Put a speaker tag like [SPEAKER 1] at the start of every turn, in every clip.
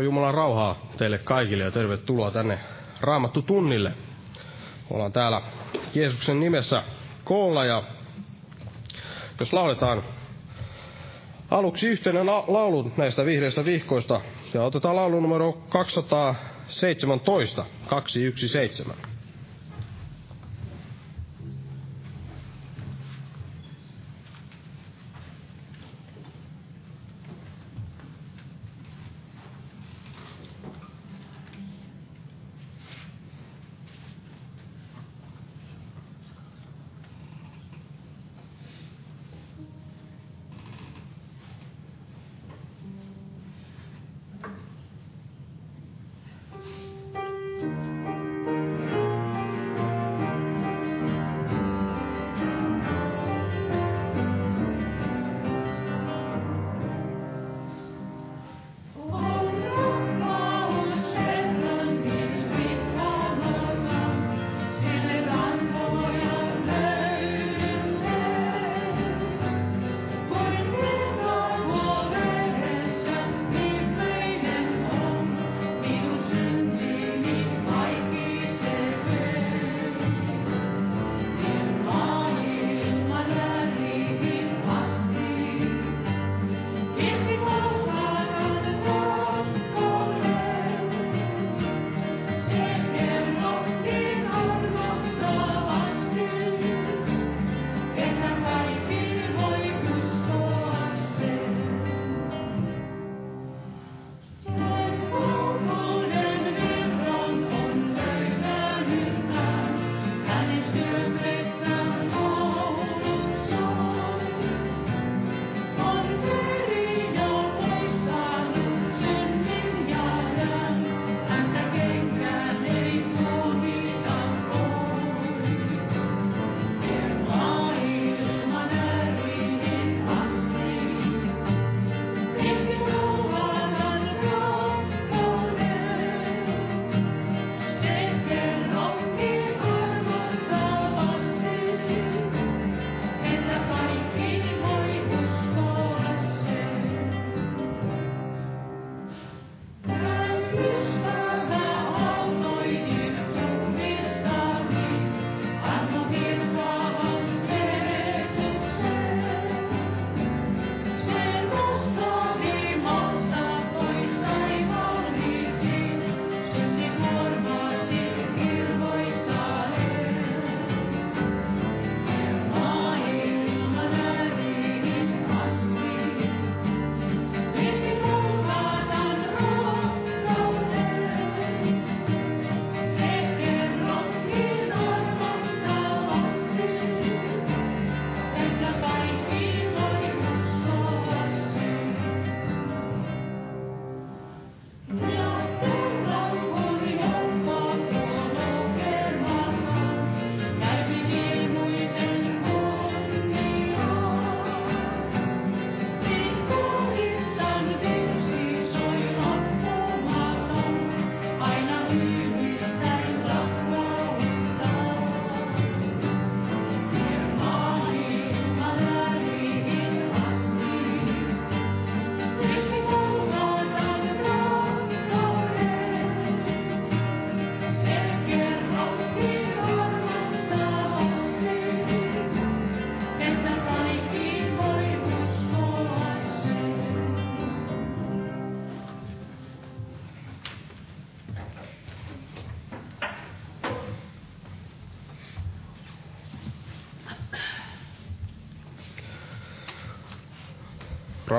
[SPEAKER 1] Joo, Jumalan rauhaa teille kaikille ja tervetuloa tänne Raamattu tunnille. Ollaan täällä Jeesuksen nimessä koolla ja jos lauletaan aluksi yhteinen laulu näistä vihreistä vihkoista ja otetaan laulu numero 217, 217.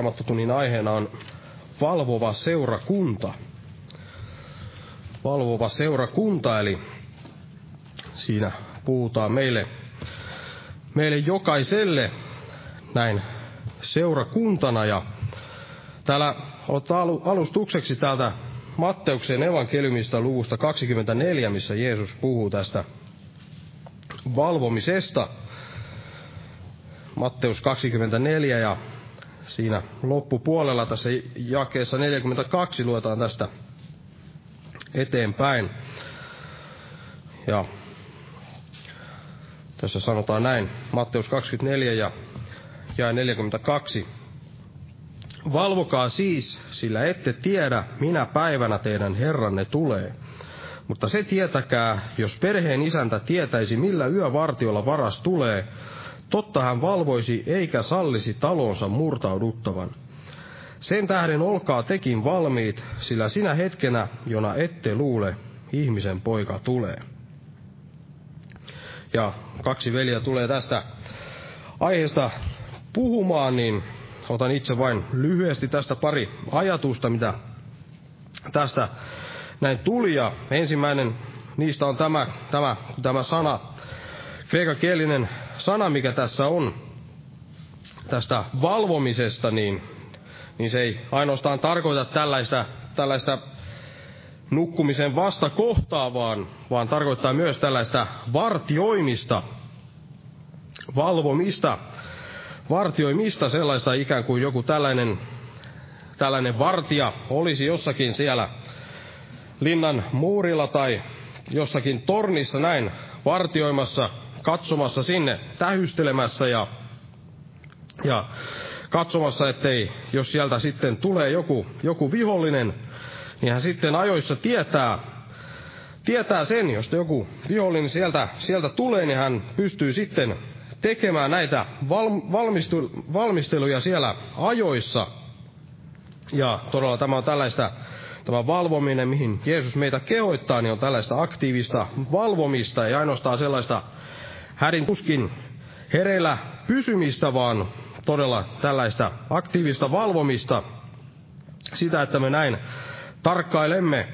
[SPEAKER 1] Raamattotunnin aiheena on valvova seurakunta. Valvova seurakunta, eli siinä puhutaan meille, meille jokaiselle näin seurakuntana. Ja täällä ottaa alustukseksi täältä Matteuksen evankeliumista luvusta 24, missä Jeesus puhuu tästä valvomisesta. Matteus 24 ja siinä loppupuolella tässä jakeessa 42 luetaan tästä eteenpäin. Ja tässä sanotaan näin, Matteus 24 ja jae 42.
[SPEAKER 2] Valvokaa siis, sillä ette tiedä, minä päivänä teidän Herranne tulee. Mutta se tietäkää, jos perheen isäntä tietäisi, millä yövartiolla varas tulee, totta hän valvoisi eikä sallisi talonsa murtauduttavan. Sen tähden olkaa tekin valmiit, sillä sinä hetkenä, jona ette luule, ihmisen poika tulee. Ja kaksi veliä tulee tästä aiheesta puhumaan, niin otan itse vain lyhyesti tästä pari ajatusta, mitä tästä näin tuli. Ja ensimmäinen niistä on tämä, tämä, tämä sana, kreikakielinen sana, mikä tässä on tästä valvomisesta, niin, niin se ei ainoastaan tarkoita tällaista, tällaista nukkumisen vastakohtaa, vaan, vaan tarkoittaa myös tällaista vartioimista, valvomista, vartioimista, sellaista ikään kuin joku tällainen, tällainen vartija olisi jossakin siellä linnan muurilla tai jossakin tornissa näin vartioimassa, katsomassa sinne, tähystelemässä ja, ja katsomassa, ettei, jos sieltä sitten tulee joku, joku vihollinen, niin hän sitten ajoissa tietää, tietää sen, jos joku vihollinen sieltä, sieltä tulee, niin hän pystyy sitten tekemään näitä valmistu, valmisteluja siellä ajoissa. Ja todella tämä on tällaista, tämä valvominen, mihin Jeesus meitä kehoittaa, niin on tällaista aktiivista valvomista, ei ainoastaan sellaista hädin tuskin hereillä pysymistä, vaan todella tällaista aktiivista valvomista, sitä, että me näin tarkkailemme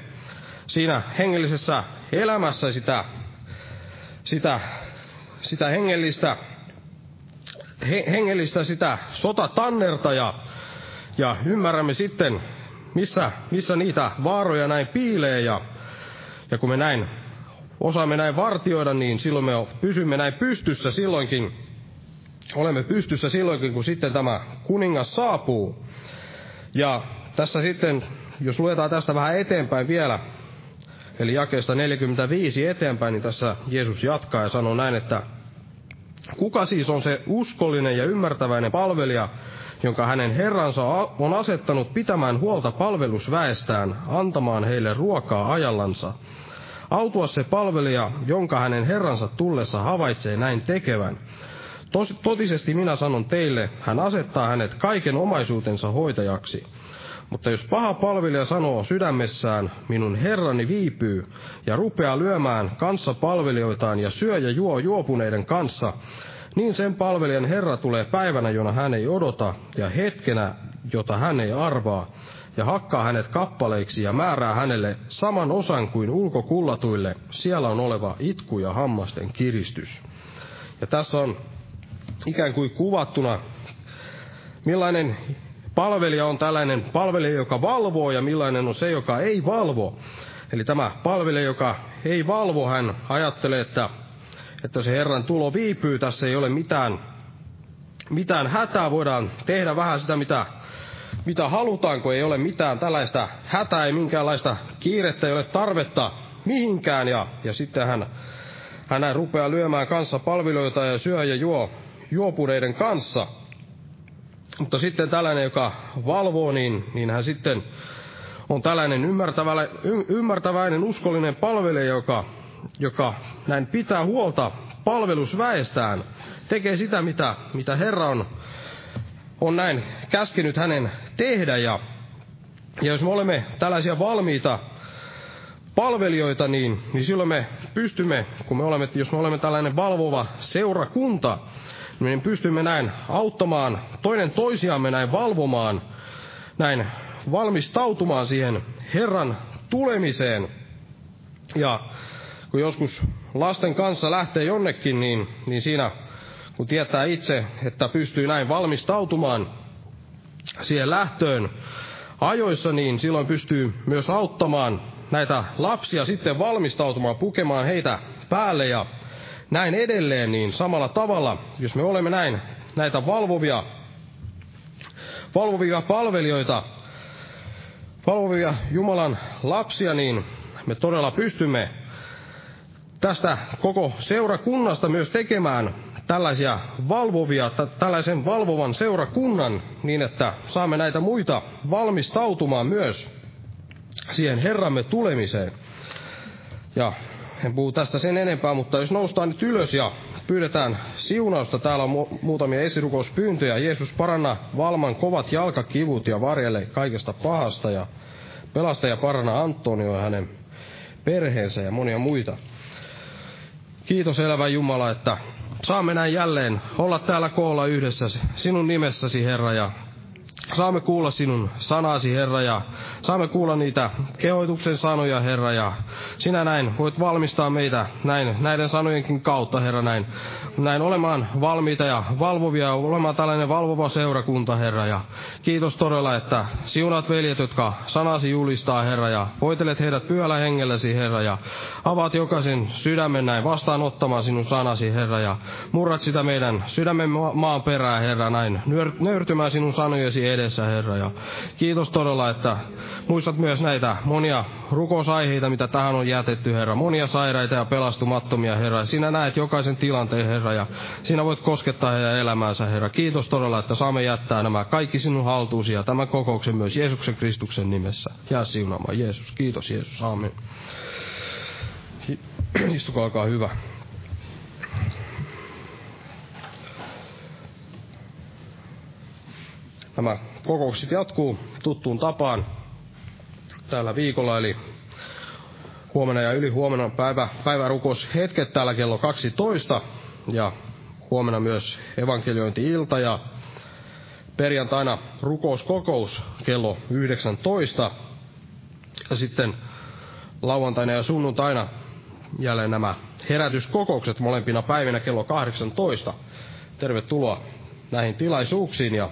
[SPEAKER 2] siinä hengellisessä elämässä sitä, sitä, sitä hengellistä, he, hengellistä sitä sotatannerta ja, ja ymmärrämme sitten, missä, missä niitä vaaroja näin piilee ja, ja kun me näin osaamme näin vartioida, niin silloin me pysymme näin pystyssä silloinkin, olemme pystyssä silloinkin, kun sitten tämä kuningas saapuu. Ja tässä sitten jos luetaan tästä vähän eteenpäin vielä, eli jakeesta 45 eteenpäin, niin tässä Jeesus jatkaa ja sanoo näin, että kuka siis on se uskollinen ja ymmärtäväinen palvelija, jonka hänen herransa on asettanut pitämään huolta palvelusväestään, antamaan heille ruokaa ajallansa. Autua se palvelija, jonka hänen herransa tullessa havaitsee näin tekevän. Tos, totisesti minä sanon teille, hän asettaa hänet kaiken omaisuutensa hoitajaksi. Mutta jos paha palvelija sanoo sydämessään, minun herrani viipyy, ja rupeaa lyömään kanssa palvelijoitaan ja syö ja juo juopuneiden kanssa, niin sen palvelijan herra tulee päivänä, jona hän ei odota, ja hetkenä, jota hän ei arvaa, ja hakkaa hänet kappaleiksi ja määrää hänelle saman osan kuin ulkokullatuille, siellä on oleva itku ja hammasten kiristys. Ja tässä on ikään kuin kuvattuna, millainen palvelija on tällainen palvelija, joka valvoo, ja millainen on se, joka ei valvo. Eli tämä palvelija, joka ei valvo, hän ajattelee, että, että se Herran tulo viipyy, tässä ei ole mitään, mitään hätää, voidaan tehdä vähän sitä, mitä, mitä halutaan, kun ei ole mitään tällaista hätää, ei minkäänlaista kiirettä, ei ole tarvetta mihinkään, ja, ja sitten hän, hän rupeaa lyömään kanssa palvelijoita ja syö ja juo juopuneiden kanssa – mutta sitten tällainen, joka valvoo, niin, niin hän sitten on tällainen ymmärtäväinen, uskollinen palvelija, joka, joka näin pitää huolta palvelusväestään, tekee sitä, mitä, mitä Herra on, on näin käskenyt hänen tehdä. Ja, ja jos me olemme tällaisia valmiita palvelijoita, niin, niin silloin me pystymme, kun me olemme, jos me olemme tällainen valvova seurakunta, niin pystymme näin auttamaan toinen toisiamme näin valvomaan, näin valmistautumaan siihen Herran tulemiseen. Ja kun joskus lasten kanssa lähtee jonnekin, niin, niin siinä kun tietää itse, että pystyy näin valmistautumaan siihen lähtöön ajoissa, niin silloin pystyy myös auttamaan näitä lapsia sitten valmistautumaan, pukemaan heitä päälle ja näin edelleen, niin samalla tavalla, jos me olemme näin näitä valvovia, valvovia palvelijoita, valvovia Jumalan lapsia, niin me todella pystymme tästä koko seurakunnasta myös tekemään tällaisia valvovia, tällaisen valvovan seurakunnan niin, että saamme näitä muita valmistautumaan myös siihen Herramme tulemiseen. Ja en puhu tästä sen enempää, mutta jos noustaan nyt ylös ja pyydetään siunausta, täällä on mu- muutamia esirukouspyyntöjä. Jeesus paranna Valman kovat jalkakivut ja varjelle kaikesta pahasta ja pelastaja paranna Antonio ja hänen perheensä ja monia muita. Kiitos elävä Jumala, että saamme näin jälleen olla täällä koolla yhdessä sinun nimessäsi, Herra, ja Saamme kuulla sinun sanasi, Herra, ja saamme kuulla niitä kehoituksen sanoja, Herra, ja sinä näin voit valmistaa meitä näin, näiden sanojenkin kautta, Herra, näin, näin olemaan valmiita ja valvovia, olemaan tällainen valvova seurakunta, Herra, ja kiitos todella, että siunat veljet, jotka sanasi julistaa, Herra, ja voitelet heidät pyöllä hengelläsi, Herra, ja avaat jokaisen sydämen näin vastaanottamaan sinun sanasi, Herra, ja murrat sitä meidän sydämen maan perää, Herra, näin nöyrtymään sinun sanojesi edessä, Herra. Ja kiitos todella, että muistat myös näitä monia rukousaiheita, mitä tähän on jätetty, Herra. Monia sairaita ja pelastumattomia, Herra. Sinä näet jokaisen tilanteen, Herra, ja sinä voit koskettaa heidän elämäänsä, Herra. Kiitos todella, että saamme jättää nämä kaikki sinun haltuusi ja tämän kokouksen myös Jeesuksen Kristuksen nimessä. Jää siunaamaan Jeesus. Kiitos Jeesus. Aamen. Istukaa, olkaa hyvä. Tämä kokoukset jatkuu tuttuun tapaan tällä viikolla, eli huomenna ja yli huomenna päivä, päivärukous hetket täällä kello 12 ja huomenna myös evankeliointi-ilta ja perjantaina rukouskokous kello 19 ja sitten lauantaina ja sunnuntaina jälleen nämä herätyskokoukset molempina päivinä kello 18. Tervetuloa näihin tilaisuuksiin ja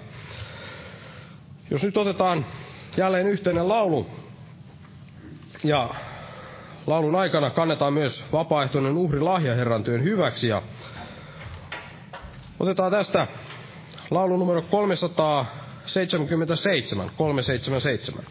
[SPEAKER 2] jos nyt otetaan jälleen yhteinen laulu, ja laulun aikana kannetaan myös vapaaehtoinen uhri lahja Herran työn hyväksi, ja otetaan tästä laulu numero 377, 377.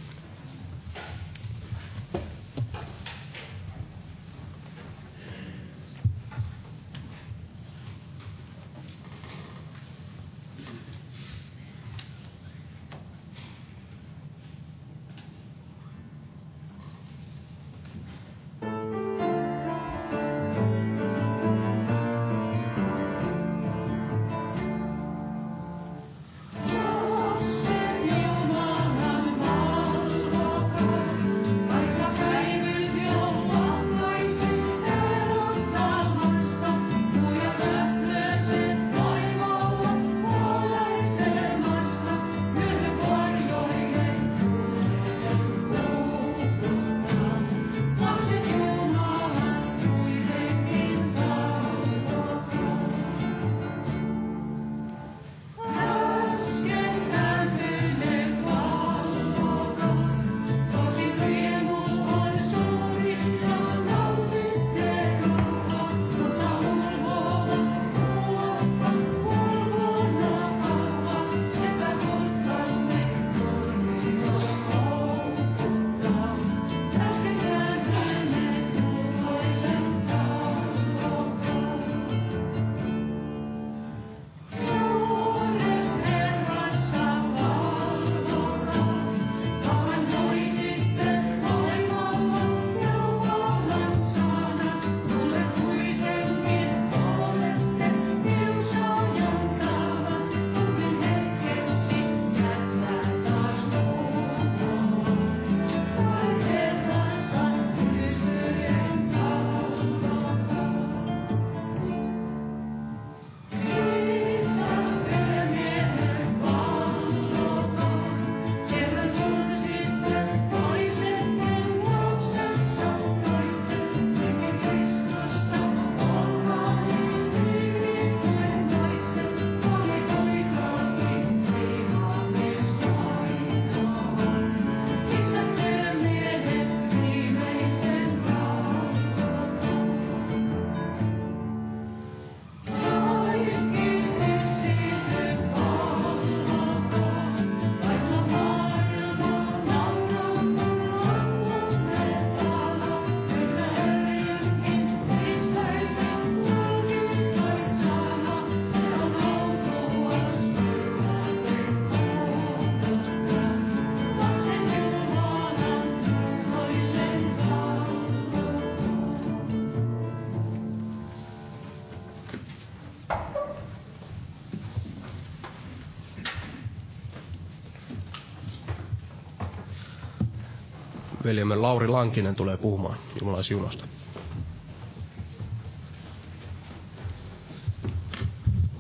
[SPEAKER 2] veljemme Lauri Lankinen tulee puhumaan Jumalan siunasta.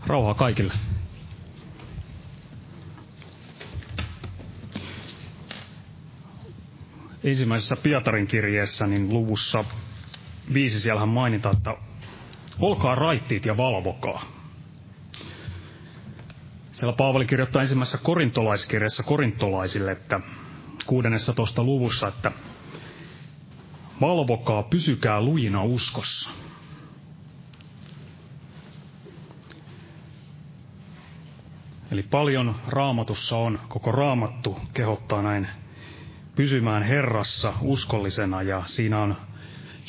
[SPEAKER 3] Rauhaa kaikille. Ensimmäisessä Pietarin kirjeessä, niin luvussa viisi siellähän mainitaan, että olkaa raittiit ja valvokaa. Siellä Paavali kirjoittaa ensimmäisessä korintolaiskirjassa korintolaisille, että 16. luvussa, että valvokaa, pysykää lujina uskossa. Eli paljon raamatussa on, koko raamattu kehottaa näin pysymään Herrassa uskollisena ja siinä on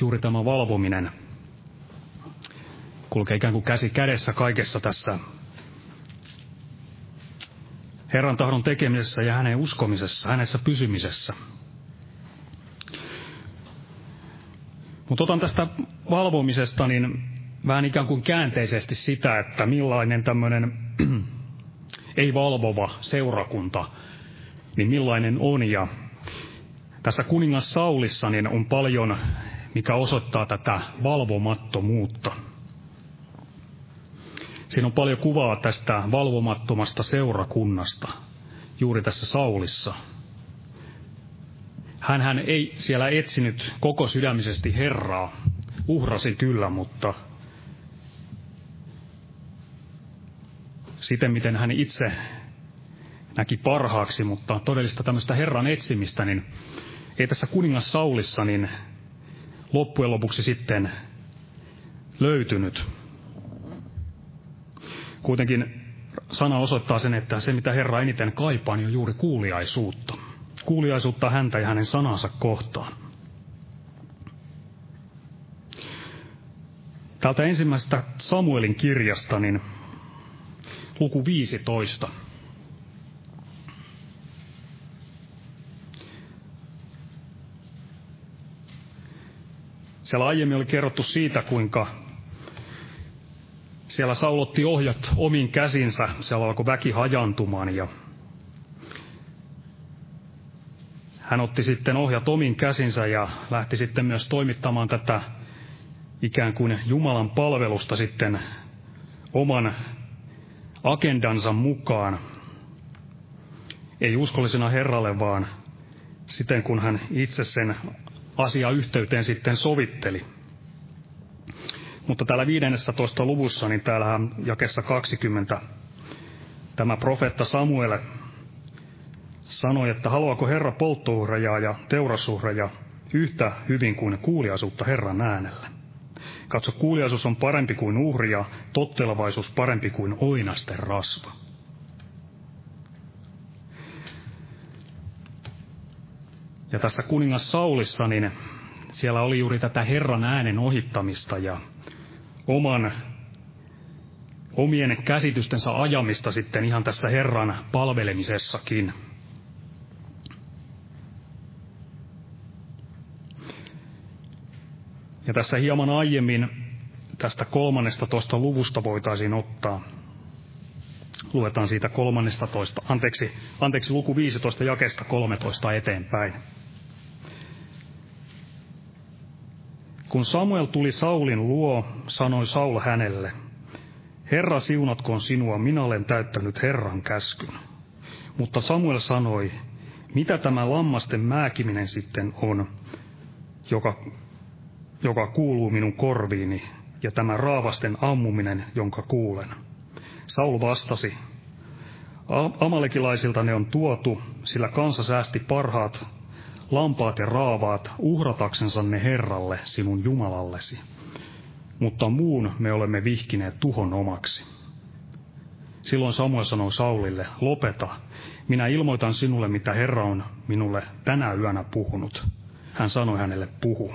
[SPEAKER 3] juuri tämä valvominen kulkee ikään kuin käsi kädessä kaikessa tässä Herran tahdon tekemisessä ja hänen uskomisessa, hänessä pysymisessä. Mutta otan tästä valvomisesta niin vähän ikään kuin käänteisesti sitä, että millainen tämmöinen ei-valvova seurakunta, niin millainen on. Ja tässä kuningas Saulissa niin on paljon, mikä osoittaa tätä valvomattomuutta. Siinä on paljon kuvaa tästä valvomattomasta seurakunnasta, juuri tässä Saulissa. Hän, ei siellä etsinyt koko sydämisesti Herraa, uhrasi kyllä, mutta siten, miten hän itse näki parhaaksi, mutta todellista tämmöistä Herran etsimistä, niin ei tässä kuningas Saulissa niin loppujen lopuksi sitten löytynyt. Kuitenkin sana osoittaa sen, että se mitä Herra eniten kaipaa, niin on juuri kuuliaisuutta. Kuuliaisuutta häntä ja hänen sanansa kohtaan. Täältä ensimmäisestä Samuelin kirjasta, niin luku 15. Siellä aiemmin oli kerrottu siitä, kuinka siellä saulotti ohjat omiin käsinsä, siellä alkoi väki hajantumaan ja hän otti sitten ohjat omiin käsinsä ja lähti sitten myös toimittamaan tätä ikään kuin Jumalan palvelusta sitten oman agendansa mukaan. Ei uskollisena Herralle, vaan siten kun hän itse sen asia yhteyteen sitten sovitteli. Mutta täällä 15. luvussa, niin täällä jakessa 20 tämä profeetta Samuel sanoi, että haluaako Herra polttouhreja ja teurasuhreja yhtä hyvin kuin kuuliaisuutta Herran äänellä. Katso, kuuliaisuus on parempi kuin uhri ja tottelevaisuus parempi kuin oinasten rasva. Ja tässä kuningas Saulissa, niin siellä oli juuri tätä Herran äänen ohittamista ja oman, omien käsitystensä ajamista sitten ihan tässä Herran palvelemisessakin. Ja tässä hieman aiemmin tästä kolmannesta toista luvusta voitaisiin ottaa. Luetaan siitä kolmannesta toista, anteeksi, anteeksi luku 15 jakesta 13 eteenpäin. Kun Samuel tuli Saulin luo, sanoi Saul hänelle, Herra siunatkoon sinua, minä olen täyttänyt Herran käskyn. Mutta Samuel sanoi, mitä tämä lammasten määkiminen sitten on, joka, joka kuuluu minun korviini, ja tämä raavasten ammuminen, jonka kuulen. Saul vastasi, Amalekilaisilta ne on tuotu, sillä kansa säästi parhaat lampaat ja raavaat uhrataksensa ne Herralle, sinun Jumalallesi. Mutta muun me olemme vihkineet tuhon omaksi. Silloin Samuel sanoi Saulille, lopeta, minä ilmoitan sinulle, mitä Herra on minulle tänä yönä puhunut. Hän sanoi hänelle, puhu.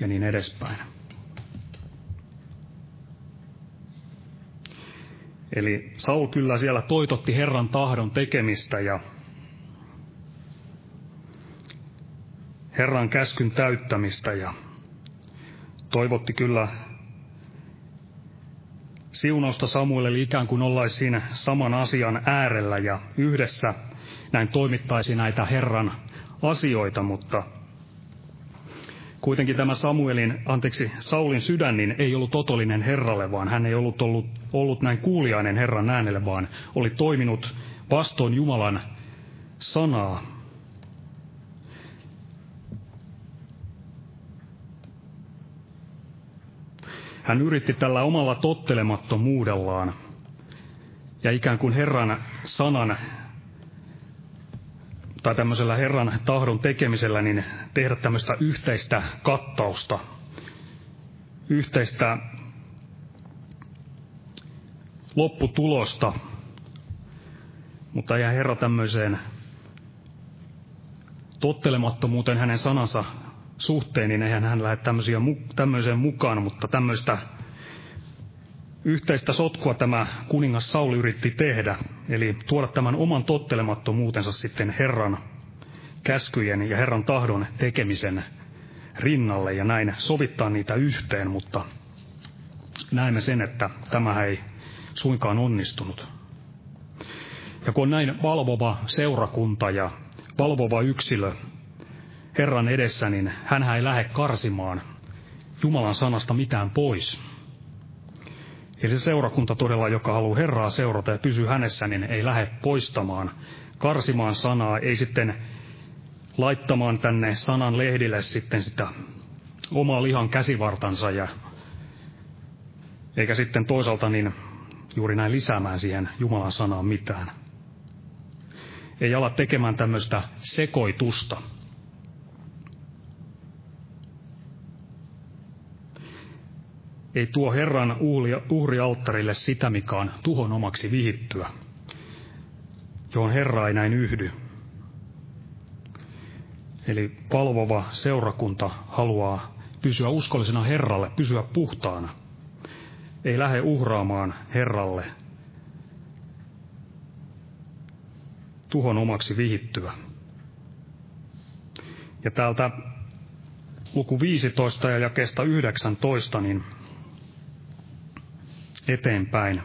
[SPEAKER 3] Ja niin edespäin. Eli Saul kyllä siellä toitotti Herran tahdon tekemistä ja Herran käskyn täyttämistä ja toivotti kyllä siunausta Samuelille ikään kuin ollaisi siinä saman asian äärellä ja yhdessä näin toimittaisi näitä Herran asioita, mutta kuitenkin tämä Samuelin, anteeksi, Saulin sydän niin ei ollut otollinen Herralle, vaan hän ei ollut ollut, ollut näin kuuliainen Herran äänelle, vaan oli toiminut vastoin Jumalan sanaa. Hän yritti tällä omalla tottelemattomuudellaan ja ikään kuin Herran sanan tai tämmöisellä Herran tahdon tekemisellä niin tehdä tämmöistä yhteistä kattausta, yhteistä lopputulosta. Mutta ei Herra tämmöiseen tottelemattomuuteen hänen sanansa suhteen, niin eihän hän lähde tämmöiseen mukaan, mutta tämmöistä yhteistä sotkua tämä kuningas Sauli yritti tehdä, eli tuoda tämän oman tottelemattomuutensa sitten Herran käskyjen ja Herran tahdon tekemisen rinnalle ja näin sovittaa niitä yhteen, mutta näemme sen, että tämä ei suinkaan onnistunut. Ja kun on näin valvova seurakunta ja valvova yksilö Herran edessä, niin hän ei lähde karsimaan Jumalan sanasta mitään pois. Eli se seurakunta todella, joka haluaa Herraa seurata ja pysyy hänessä, niin ei lähde poistamaan, karsimaan sanaa, ei sitten laittamaan tänne sanan lehdille sitten sitä omaa lihan käsivartansa ja eikä sitten toisaalta niin juuri näin lisäämään siihen Jumalan sanaan mitään. Ei ala tekemään tämmöistä sekoitusta. Ei tuo Herran uhrialttarille sitä, mikä on tuhon omaksi vihittyä, johon Herra ei näin yhdy. Eli palvova seurakunta haluaa pysyä uskollisena Herralle, pysyä puhtaana. Ei lähde uhraamaan Herralle tuhon omaksi vihittyä. Ja täältä luku 15 ja jakeesta 19, niin eteenpäin.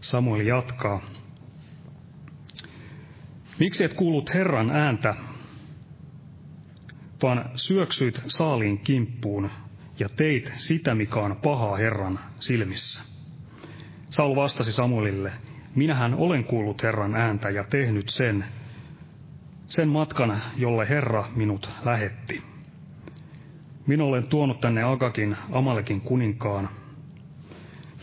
[SPEAKER 3] Samuel jatkaa. Miksi et kuullut Herran ääntä, vaan syöksyit saaliin kimppuun ja teit sitä, mikä on pahaa Herran silmissä? Saul vastasi Samuelille, minähän olen kuullut Herran ääntä ja tehnyt sen, sen matkan, jolle Herra minut lähetti. Minä olen tuonut tänne Agakin, Amalekin kuninkaan,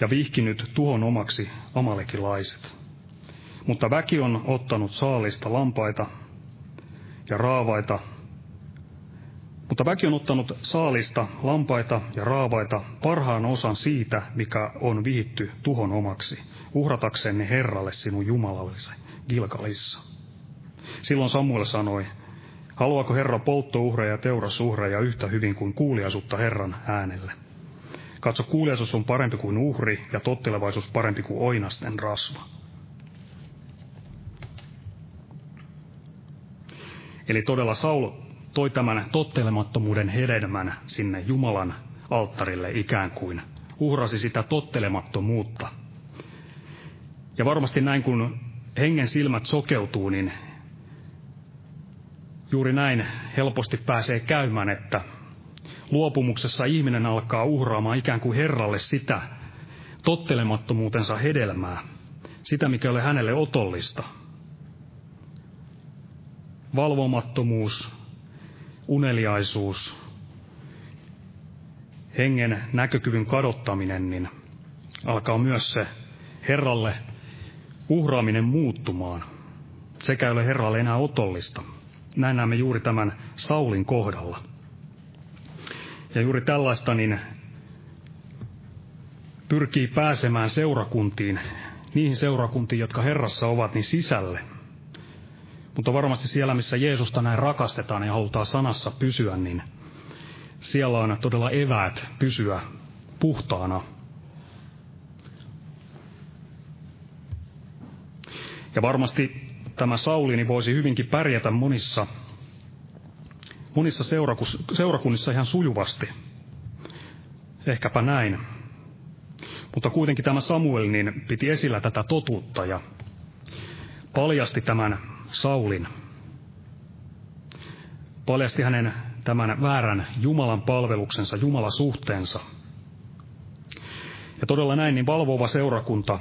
[SPEAKER 3] ja vihkinyt tuhon omaksi amalekilaiset. Mutta väki on ottanut saalista lampaita ja raavaita, mutta väki on ottanut saalista lampaita ja raavaita parhaan osan siitä, mikä on vihitty tuhon omaksi, uhrataksenne Herralle sinun Jumalallesi Gilgalissa. Silloin Samuel sanoi, haluaako Herra polttouhreja ja teurasuhreja yhtä hyvin kuin kuuliaisuutta Herran äänelle? Katso, kuuliaisuus on parempi kuin uhri ja tottelevaisuus parempi kuin oinasten rasva. Eli todella Saul toi tämän tottelemattomuuden hedelmän sinne Jumalan alttarille ikään kuin. Uhrasi sitä tottelemattomuutta. Ja varmasti näin kun hengen silmät sokeutuu, niin juuri näin helposti pääsee käymään, että luopumuksessa ihminen alkaa uhraamaan ikään kuin Herralle sitä tottelemattomuutensa hedelmää, sitä mikä ole hänelle otollista. Valvomattomuus, uneliaisuus, hengen näkökyvyn kadottaminen, niin alkaa myös se Herralle uhraaminen muuttumaan. Sekä ei ole Herralle enää otollista. Näin näemme juuri tämän Saulin kohdalla. Ja juuri tällaista niin pyrkii pääsemään seurakuntiin, niihin seurakuntiin, jotka Herrassa ovat, niin sisälle. Mutta varmasti siellä, missä Jeesusta näin rakastetaan ja halutaan sanassa pysyä, niin siellä on todella eväät pysyä puhtaana. Ja varmasti tämä Saulini voisi hyvinkin pärjätä monissa monissa seurakunnissa ihan sujuvasti. Ehkäpä näin. Mutta kuitenkin tämä Samuel niin piti esillä tätä totuutta ja paljasti tämän Saulin. Paljasti hänen tämän väärän Jumalan palveluksensa, Jumalasuhteensa. Ja todella näin, niin valvova seurakunta,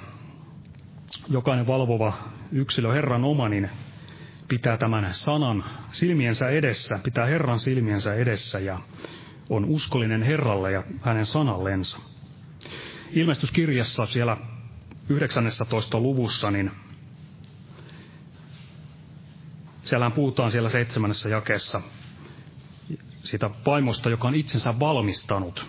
[SPEAKER 3] jokainen valvova yksilö Herran oma, niin pitää tämän sanan silmiensä edessä, pitää Herran silmiensä edessä ja on uskollinen Herralle ja hänen sanallensa. Ilmestyskirjassa siellä 19. luvussa, niin siellä puhutaan siellä seitsemännessä jakeessa siitä vaimosta, joka on itsensä valmistanut.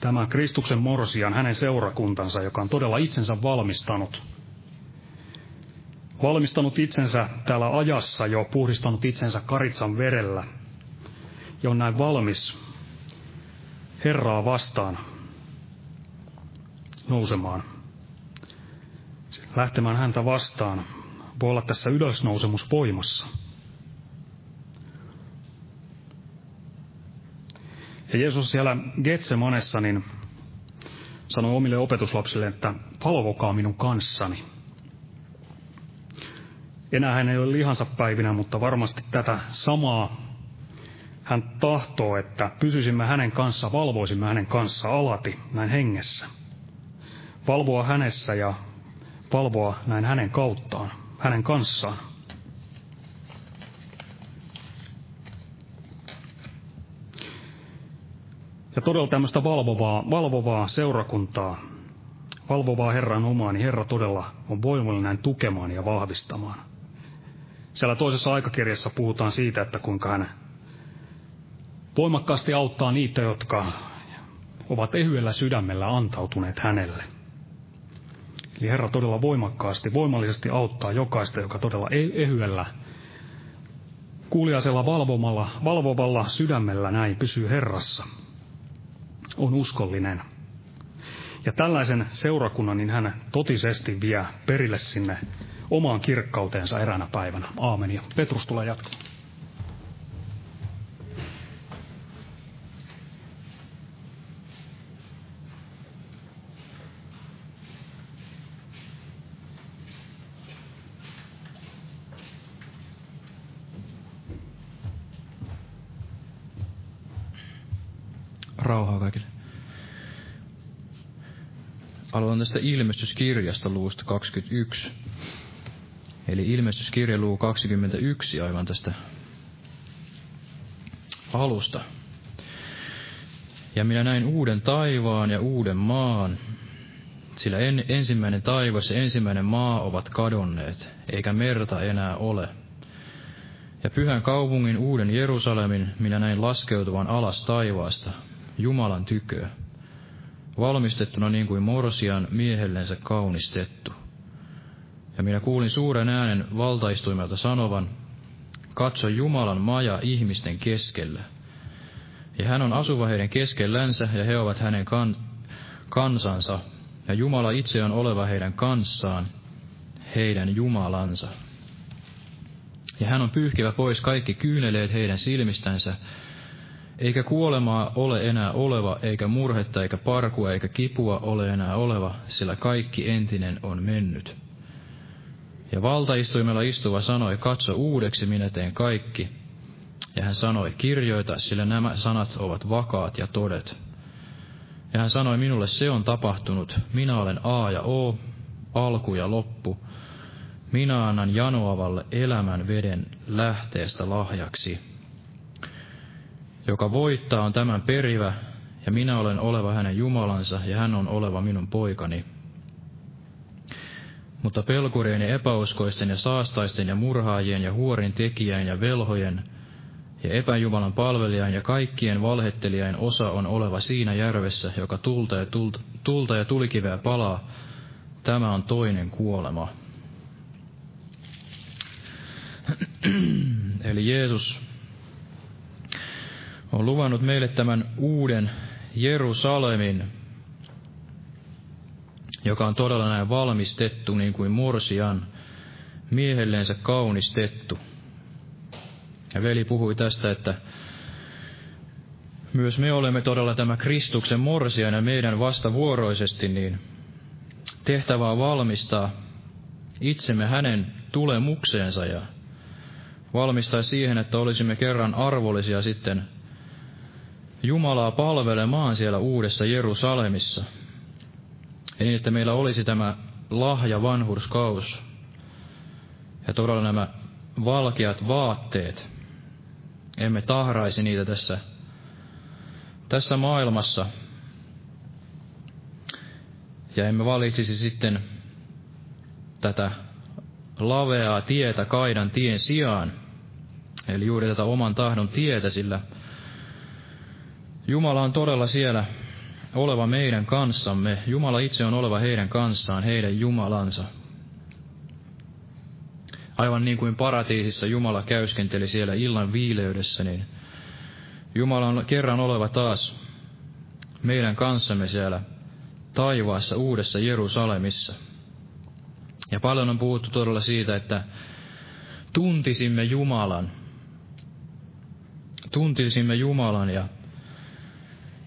[SPEAKER 3] Tämä Kristuksen morsian, hänen seurakuntansa, joka on todella itsensä valmistanut. Valmistanut itsensä täällä ajassa jo, puhdistanut itsensä karitsan verellä. Ja on näin valmis Herraa vastaan nousemaan, lähtemään häntä vastaan. Voi olla tässä ylösnousemus voimassa. Ja Jeesus siellä Getsemanessa niin sanoi omille opetuslapsille, että palvokaa minun kanssani. Enää hän ei ole lihansa päivinä, mutta varmasti tätä samaa hän tahtoo, että pysyisimme hänen kanssa, valvoisimme hänen kanssa alati, näin hengessä. Valvoa hänessä ja valvoa näin hänen kauttaan, hänen kanssaan. Ja todella tämmöistä valvovaa, valvovaa seurakuntaa, valvovaa Herran omaa, niin Herra todella on voimallinen tukemaan ja vahvistamaan. Siellä toisessa aikakirjassa puhutaan siitä, että kuinka hän voimakkaasti auttaa niitä, jotka ovat ehyellä sydämellä antautuneet hänelle. Eli Herra todella voimakkaasti, voimallisesti auttaa jokaista, joka todella e- ehyellä, kuuliaisella valvomalla, valvovalla sydämellä näin pysyy Herrassa – on uskollinen. Ja tällaisen seurakunnan niin hän totisesti vie perille sinne omaan kirkkauteensa eräänä päivänä. Aamen. Ja Petrus tulee jatkamaan.
[SPEAKER 4] rauhaa kaikille. Aloitan tästä ilmestyskirjasta luvusta 21. Eli ilmestyskirja luu 21 aivan tästä alusta. Ja minä näin uuden taivaan ja uuden maan, sillä en, ensimmäinen taivas ja ensimmäinen maa ovat kadonneet, eikä merta enää ole. Ja pyhän kaupungin uuden Jerusalemin minä näin laskeutuvan alas taivaasta, Jumalan tyköä, valmistettuna niin kuin morsian miehellensä kaunistettu. Ja minä kuulin suuren äänen valtaistuimelta sanovan, katso Jumalan maja ihmisten keskellä. Ja hän on asuva heidän keskellänsä, ja he ovat hänen kan- kansansa, ja Jumala itse on oleva heidän kanssaan, heidän Jumalansa. Ja hän on pyyhkivä pois kaikki kyyneleet heidän silmistänsä, eikä kuolemaa ole enää oleva, eikä murhetta, eikä parkua, eikä kipua ole enää oleva, sillä kaikki entinen on mennyt. Ja valtaistuimella istuva sanoi, katso uudeksi minä teen kaikki. Ja hän sanoi, kirjoita, sillä nämä sanat ovat vakaat ja todet. Ja hän sanoi minulle, se on tapahtunut, minä olen A ja O, alku ja loppu. Minä annan janoavalle elämän veden lähteestä lahjaksi. Joka voittaa on tämän perivä, ja minä olen oleva hänen Jumalansa, ja hän on oleva minun poikani. Mutta pelkurien ja epäuskoisten ja saastaisten ja murhaajien ja huorin tekijän ja velhojen ja epäjumalan palvelijan ja kaikkien valhettelijain osa on oleva siinä järvessä, joka tulta ja, tulta, tulta ja tulikiveä palaa. Tämä on toinen kuolema. Eli Jeesus on luvannut meille tämän uuden Jerusalemin, joka on todella näin valmistettu niin kuin morsian miehellensä kaunistettu. Ja veli puhui tästä, että myös me olemme todella tämä Kristuksen morsian ja meidän vastavuoroisesti niin tehtävää valmistaa itsemme hänen tulemukseensa ja valmistaa siihen, että olisimme kerran arvollisia sitten Jumalaa palvelemaan siellä uudessa Jerusalemissa. Ja niin, että meillä olisi tämä lahja vanhurskaus ja todella nämä valkeat vaatteet. Emme tahraisi niitä tässä, tässä maailmassa. Ja emme valitsisi sitten tätä laveaa tietä kaidan tien sijaan, eli juuri tätä oman tahdon tietä, sillä Jumala on todella siellä oleva meidän kanssamme. Jumala itse on oleva heidän kanssaan, heidän Jumalansa. Aivan niin kuin paratiisissa Jumala käyskenteli siellä illan viileydessä, niin Jumala on kerran oleva taas meidän kanssamme siellä taivaassa uudessa Jerusalemissa. Ja paljon on puhuttu todella siitä, että tuntisimme Jumalan. Tuntisimme Jumalan ja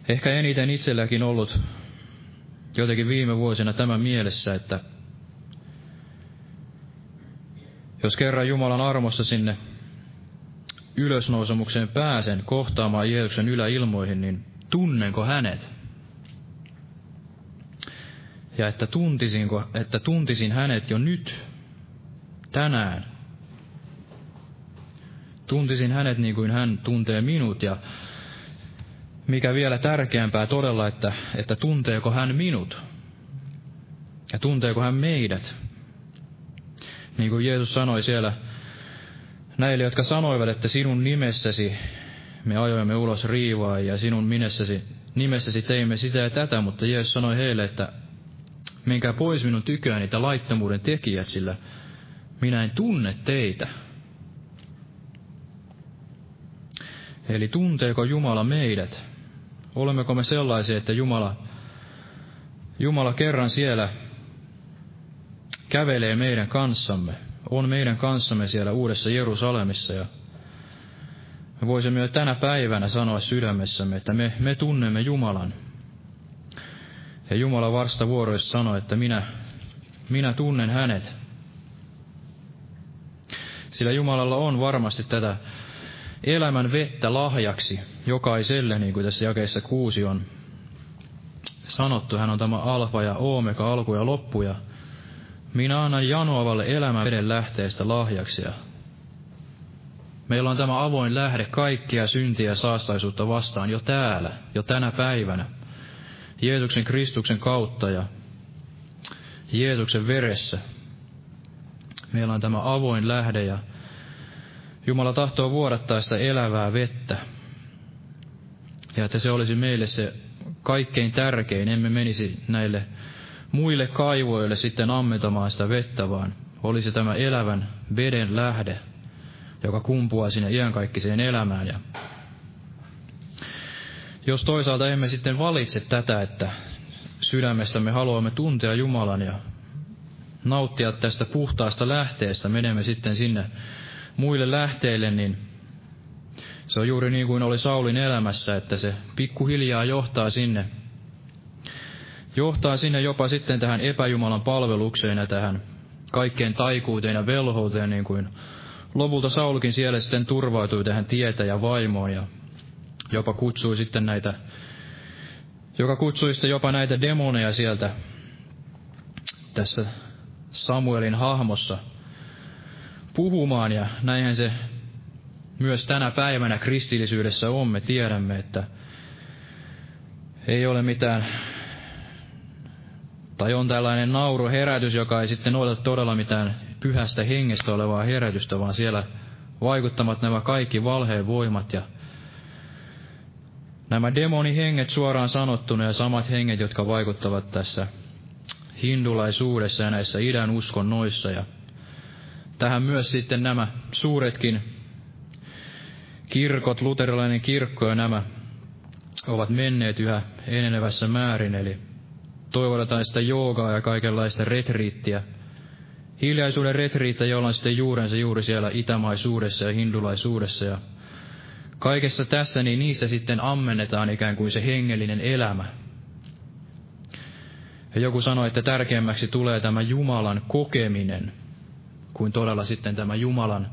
[SPEAKER 4] ehkä eniten itselläkin ollut jotenkin viime vuosina tämä mielessä, että jos kerran Jumalan armossa sinne ylösnousemukseen pääsen kohtaamaan Jeesuksen yläilmoihin, niin tunnenko hänet? Ja että, tuntisinko, että tuntisin hänet jo nyt, tänään. Tuntisin hänet niin kuin hän tuntee minut ja mikä vielä tärkeämpää todella, että, että tunteeko hän minut ja tunteeko hän meidät. Niin kuin Jeesus sanoi siellä näille, jotka sanoivat, että sinun nimessäsi me ajoimme ulos riivaa ja sinun nimessäsi, nimessäsi teimme sitä ja tätä, mutta Jeesus sanoi heille, että menkää pois minun tyköäni niitä laittomuuden tekijät, sillä minä en tunne teitä. Eli tunteeko Jumala meidät? Olemmeko me sellaisia, että Jumala, Jumala kerran siellä kävelee meidän kanssamme, on meidän kanssamme siellä uudessa Jerusalemissa ja me voisimme jo tänä päivänä sanoa sydämessämme, että me, me tunnemme Jumalan. Ja Jumala vasta vuoroissa sanoi, että minä, minä tunnen hänet. Sillä Jumalalla on varmasti tätä elämän vettä lahjaksi jokaiselle, niin kuin tässä jakeessa kuusi on sanottu. Hän on tämä alfa ja omega, alku ja loppu. Ja minä annan janoavalle elämän veden lähteestä lahjaksi. Ja meillä on tämä avoin lähde kaikkia syntiä ja saastaisuutta vastaan jo täällä, jo tänä päivänä. Jeesuksen Kristuksen kautta ja Jeesuksen veressä. Meillä on tämä avoin lähde ja Jumala tahtoo vuodattaa sitä elävää vettä. Ja että se olisi meille se kaikkein tärkein, emme menisi näille muille kaivoille sitten ammentamaan sitä vettä, vaan olisi tämä elävän veden lähde, joka kumpuaa sinne iänkaikkiseen elämään. Ja jos toisaalta emme sitten valitse tätä, että sydämestämme haluamme tuntea Jumalan ja nauttia tästä puhtaasta lähteestä, menemme sitten sinne muille lähteille, niin se on juuri niin kuin oli Saulin elämässä, että se pikkuhiljaa johtaa sinne, johtaa sinne jopa sitten tähän epäjumalan palvelukseen ja tähän kaikkeen taikuuteen ja velhouteen, niin kuin lopulta Saulkin siellä sitten turvautui tähän tietä ja vaimoon ja jopa kutsui sitten näitä, joka kutsui sitten jopa näitä demoneja sieltä tässä Samuelin hahmossa – puhumaan ja näinhän se myös tänä päivänä kristillisyydessä on. Me tiedämme, että ei ole mitään, tai on tällainen nauruherätys, joka ei sitten ole todella mitään pyhästä hengestä olevaa herätystä, vaan siellä vaikuttamat nämä kaikki valheen voimat ja nämä demonihenget suoraan sanottuna ja samat henget, jotka vaikuttavat tässä hindulaisuudessa ja näissä idän uskonnoissa ja tähän myös sitten nämä suuretkin kirkot, luterilainen kirkko ja nämä ovat menneet yhä enenevässä määrin, eli toivotaan sitä joogaa ja kaikenlaista retriittiä, hiljaisuuden retriittiä, jolla on sitten juurensa juuri siellä itämaisuudessa ja hindulaisuudessa. Ja kaikessa tässä, niin niissä sitten ammennetaan ikään kuin se hengellinen elämä. Ja joku sanoi, että tärkeämmäksi tulee tämä Jumalan kokeminen – kuin todella sitten tämä Jumalan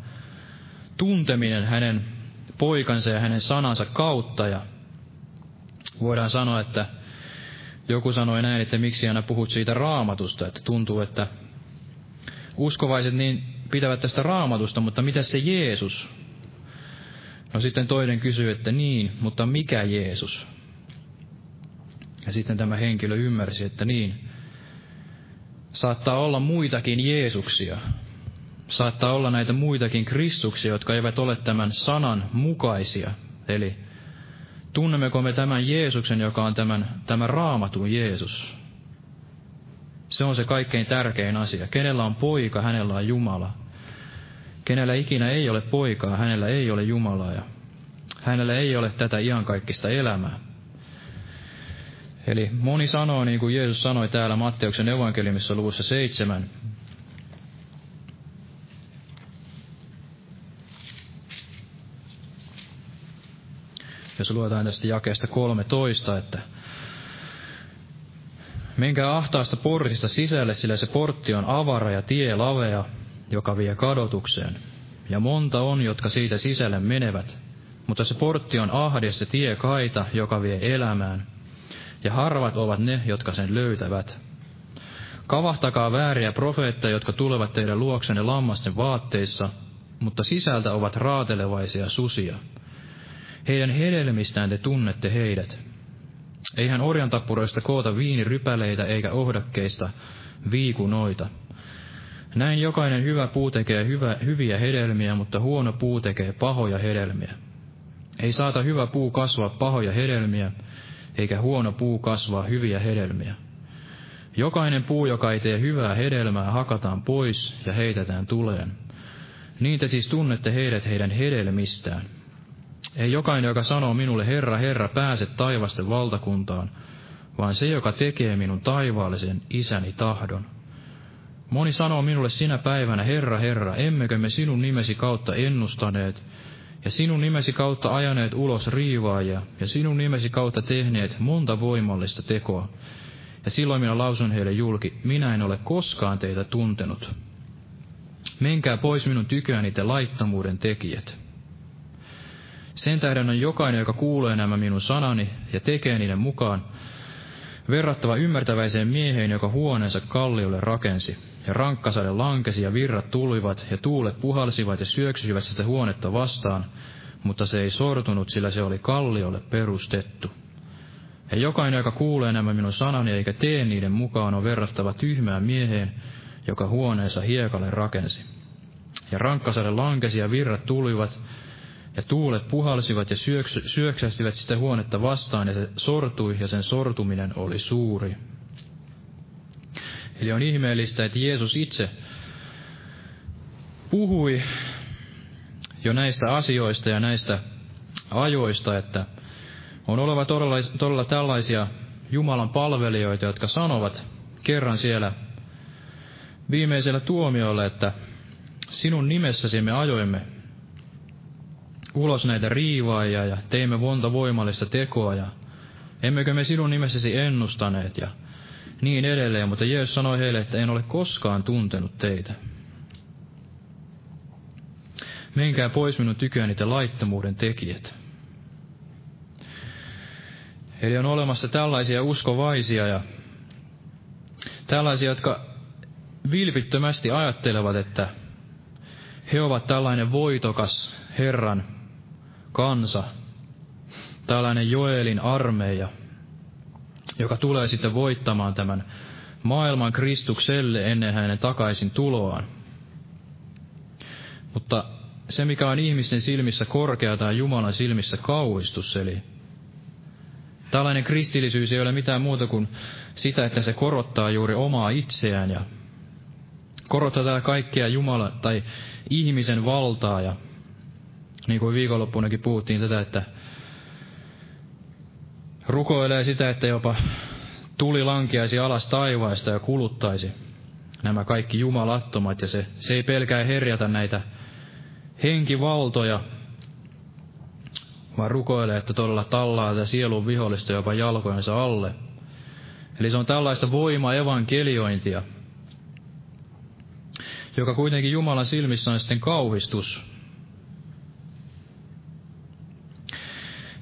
[SPEAKER 4] tunteminen hänen poikansa ja hänen sanansa kautta. Ja voidaan sanoa, että joku sanoi näin, että miksi aina puhut siitä raamatusta, että tuntuu, että uskovaiset niin pitävät tästä raamatusta, mutta mitä se Jeesus? No sitten toinen kysyy, että niin, mutta mikä Jeesus? Ja sitten tämä henkilö ymmärsi, että niin, saattaa olla muitakin Jeesuksia. Saattaa olla näitä muitakin Kristuksia, jotka eivät ole tämän sanan mukaisia. Eli tunnemmeko me tämän Jeesuksen, joka on tämän, tämän raamatun Jeesus? Se on se kaikkein tärkein asia. Kenellä on poika, hänellä on Jumala. Kenellä ikinä ei ole poikaa, hänellä ei ole Jumalaa ja hänellä ei ole tätä iankaikkista elämää. Eli moni sanoo, niin kuin Jeesus sanoi täällä Matteuksen evankeliumissa luvussa seitsemän, jos luetaan tästä jakeesta 13, että Menkää ahtaasta portista sisälle, sillä se portti on avara ja tie lavea, joka vie kadotukseen. Ja monta on, jotka siitä sisälle menevät. Mutta se portti on ahdes se tie kaita, joka vie elämään. Ja harvat ovat ne, jotka sen löytävät. Kavahtakaa vääriä profeetteja, jotka tulevat teidän luoksenne lammasten vaatteissa, mutta sisältä ovat raatelevaisia susia. Heidän hedelmistään te tunnette heidät. Eihän orjantappuroista koota viinirypäleitä eikä ohdakkeista viikunoita. Näin jokainen hyvä puu tekee hyvä, hyviä hedelmiä, mutta huono puu tekee pahoja hedelmiä. Ei saata hyvä puu kasvaa pahoja hedelmiä, eikä huono puu kasvaa hyviä hedelmiä. Jokainen puu, joka ei tee hyvää hedelmää, hakataan pois ja heitetään tuleen. Niin te siis tunnette heidät heidän hedelmistään. Ei jokainen, joka sanoo minulle, Herra, Herra, pääse taivasten valtakuntaan, vaan se, joka tekee minun taivaallisen isäni tahdon. Moni sanoo minulle sinä päivänä, Herra, Herra, emmekö me sinun nimesi kautta ennustaneet, ja sinun nimesi kautta ajaneet ulos riivaajia, ja sinun nimesi kautta tehneet monta voimallista tekoa. Ja silloin minä lausun heille julki, minä en ole koskaan teitä tuntenut. Menkää pois minun tyköäni te laittomuuden tekijät. Sen tähden on jokainen, joka kuulee nämä minun sanani ja tekee niiden mukaan, verrattava ymmärtäväiseen mieheen, joka huoneensa kalliolle rakensi. Ja rankkasade lankesi ja virrat tulivat ja tuulet puhalsivat ja syöksyivät sitä huonetta vastaan, mutta se ei sortunut, sillä se oli kalliolle perustettu. Ja jokainen, joka kuulee nämä minun sanani eikä tee niiden mukaan, on verrattava tyhmään mieheen, joka huoneensa hiekalle rakensi. Ja rankkasade lankesi ja virrat tulivat ja tuulet puhalsivat ja syöksy, syöksästivät sitä huonetta vastaan, ja se sortui, ja sen sortuminen oli suuri. Eli on ihmeellistä, että Jeesus itse puhui jo näistä asioista ja näistä ajoista, että on oleva todella, todella tällaisia Jumalan palvelijoita, jotka sanovat kerran siellä viimeisellä tuomiolla, että sinun nimessäsi me ajoimme ulos näitä riivaajia ja teimme monta voimallista tekoa ja emmekö me sinun nimessäsi ennustaneet ja niin edelleen, mutta Jeesus sanoi heille, että en ole koskaan tuntenut teitä. Menkää pois minun tyköäni te laittomuuden tekijät. Eli on olemassa tällaisia uskovaisia ja tällaisia, jotka vilpittömästi ajattelevat, että he ovat tällainen voitokas Herran kansa, tällainen Joelin armeija, joka tulee sitten voittamaan tämän maailman Kristukselle ennen hänen takaisin tuloaan. Mutta se, mikä on ihmisten silmissä korkea tai Jumalan silmissä kauhistus, eli tällainen kristillisyys ei ole mitään muuta kuin sitä, että se korottaa juuri omaa itseään ja korottaa kaikkea Jumala tai ihmisen valtaa ja niin kuin viikonloppunakin puhuttiin tätä, että rukoilee sitä, että jopa tuli lankiaisi alas taivaista ja kuluttaisi nämä kaikki jumalattomat, ja se, se ei pelkää herjata näitä henkivaltoja, vaan rukoilee, että todella tallaa tätä sielun vihollista jopa jalkojensa alle. Eli se on tällaista voima evankeliointia, joka kuitenkin Jumalan silmissä on sitten kauhistus.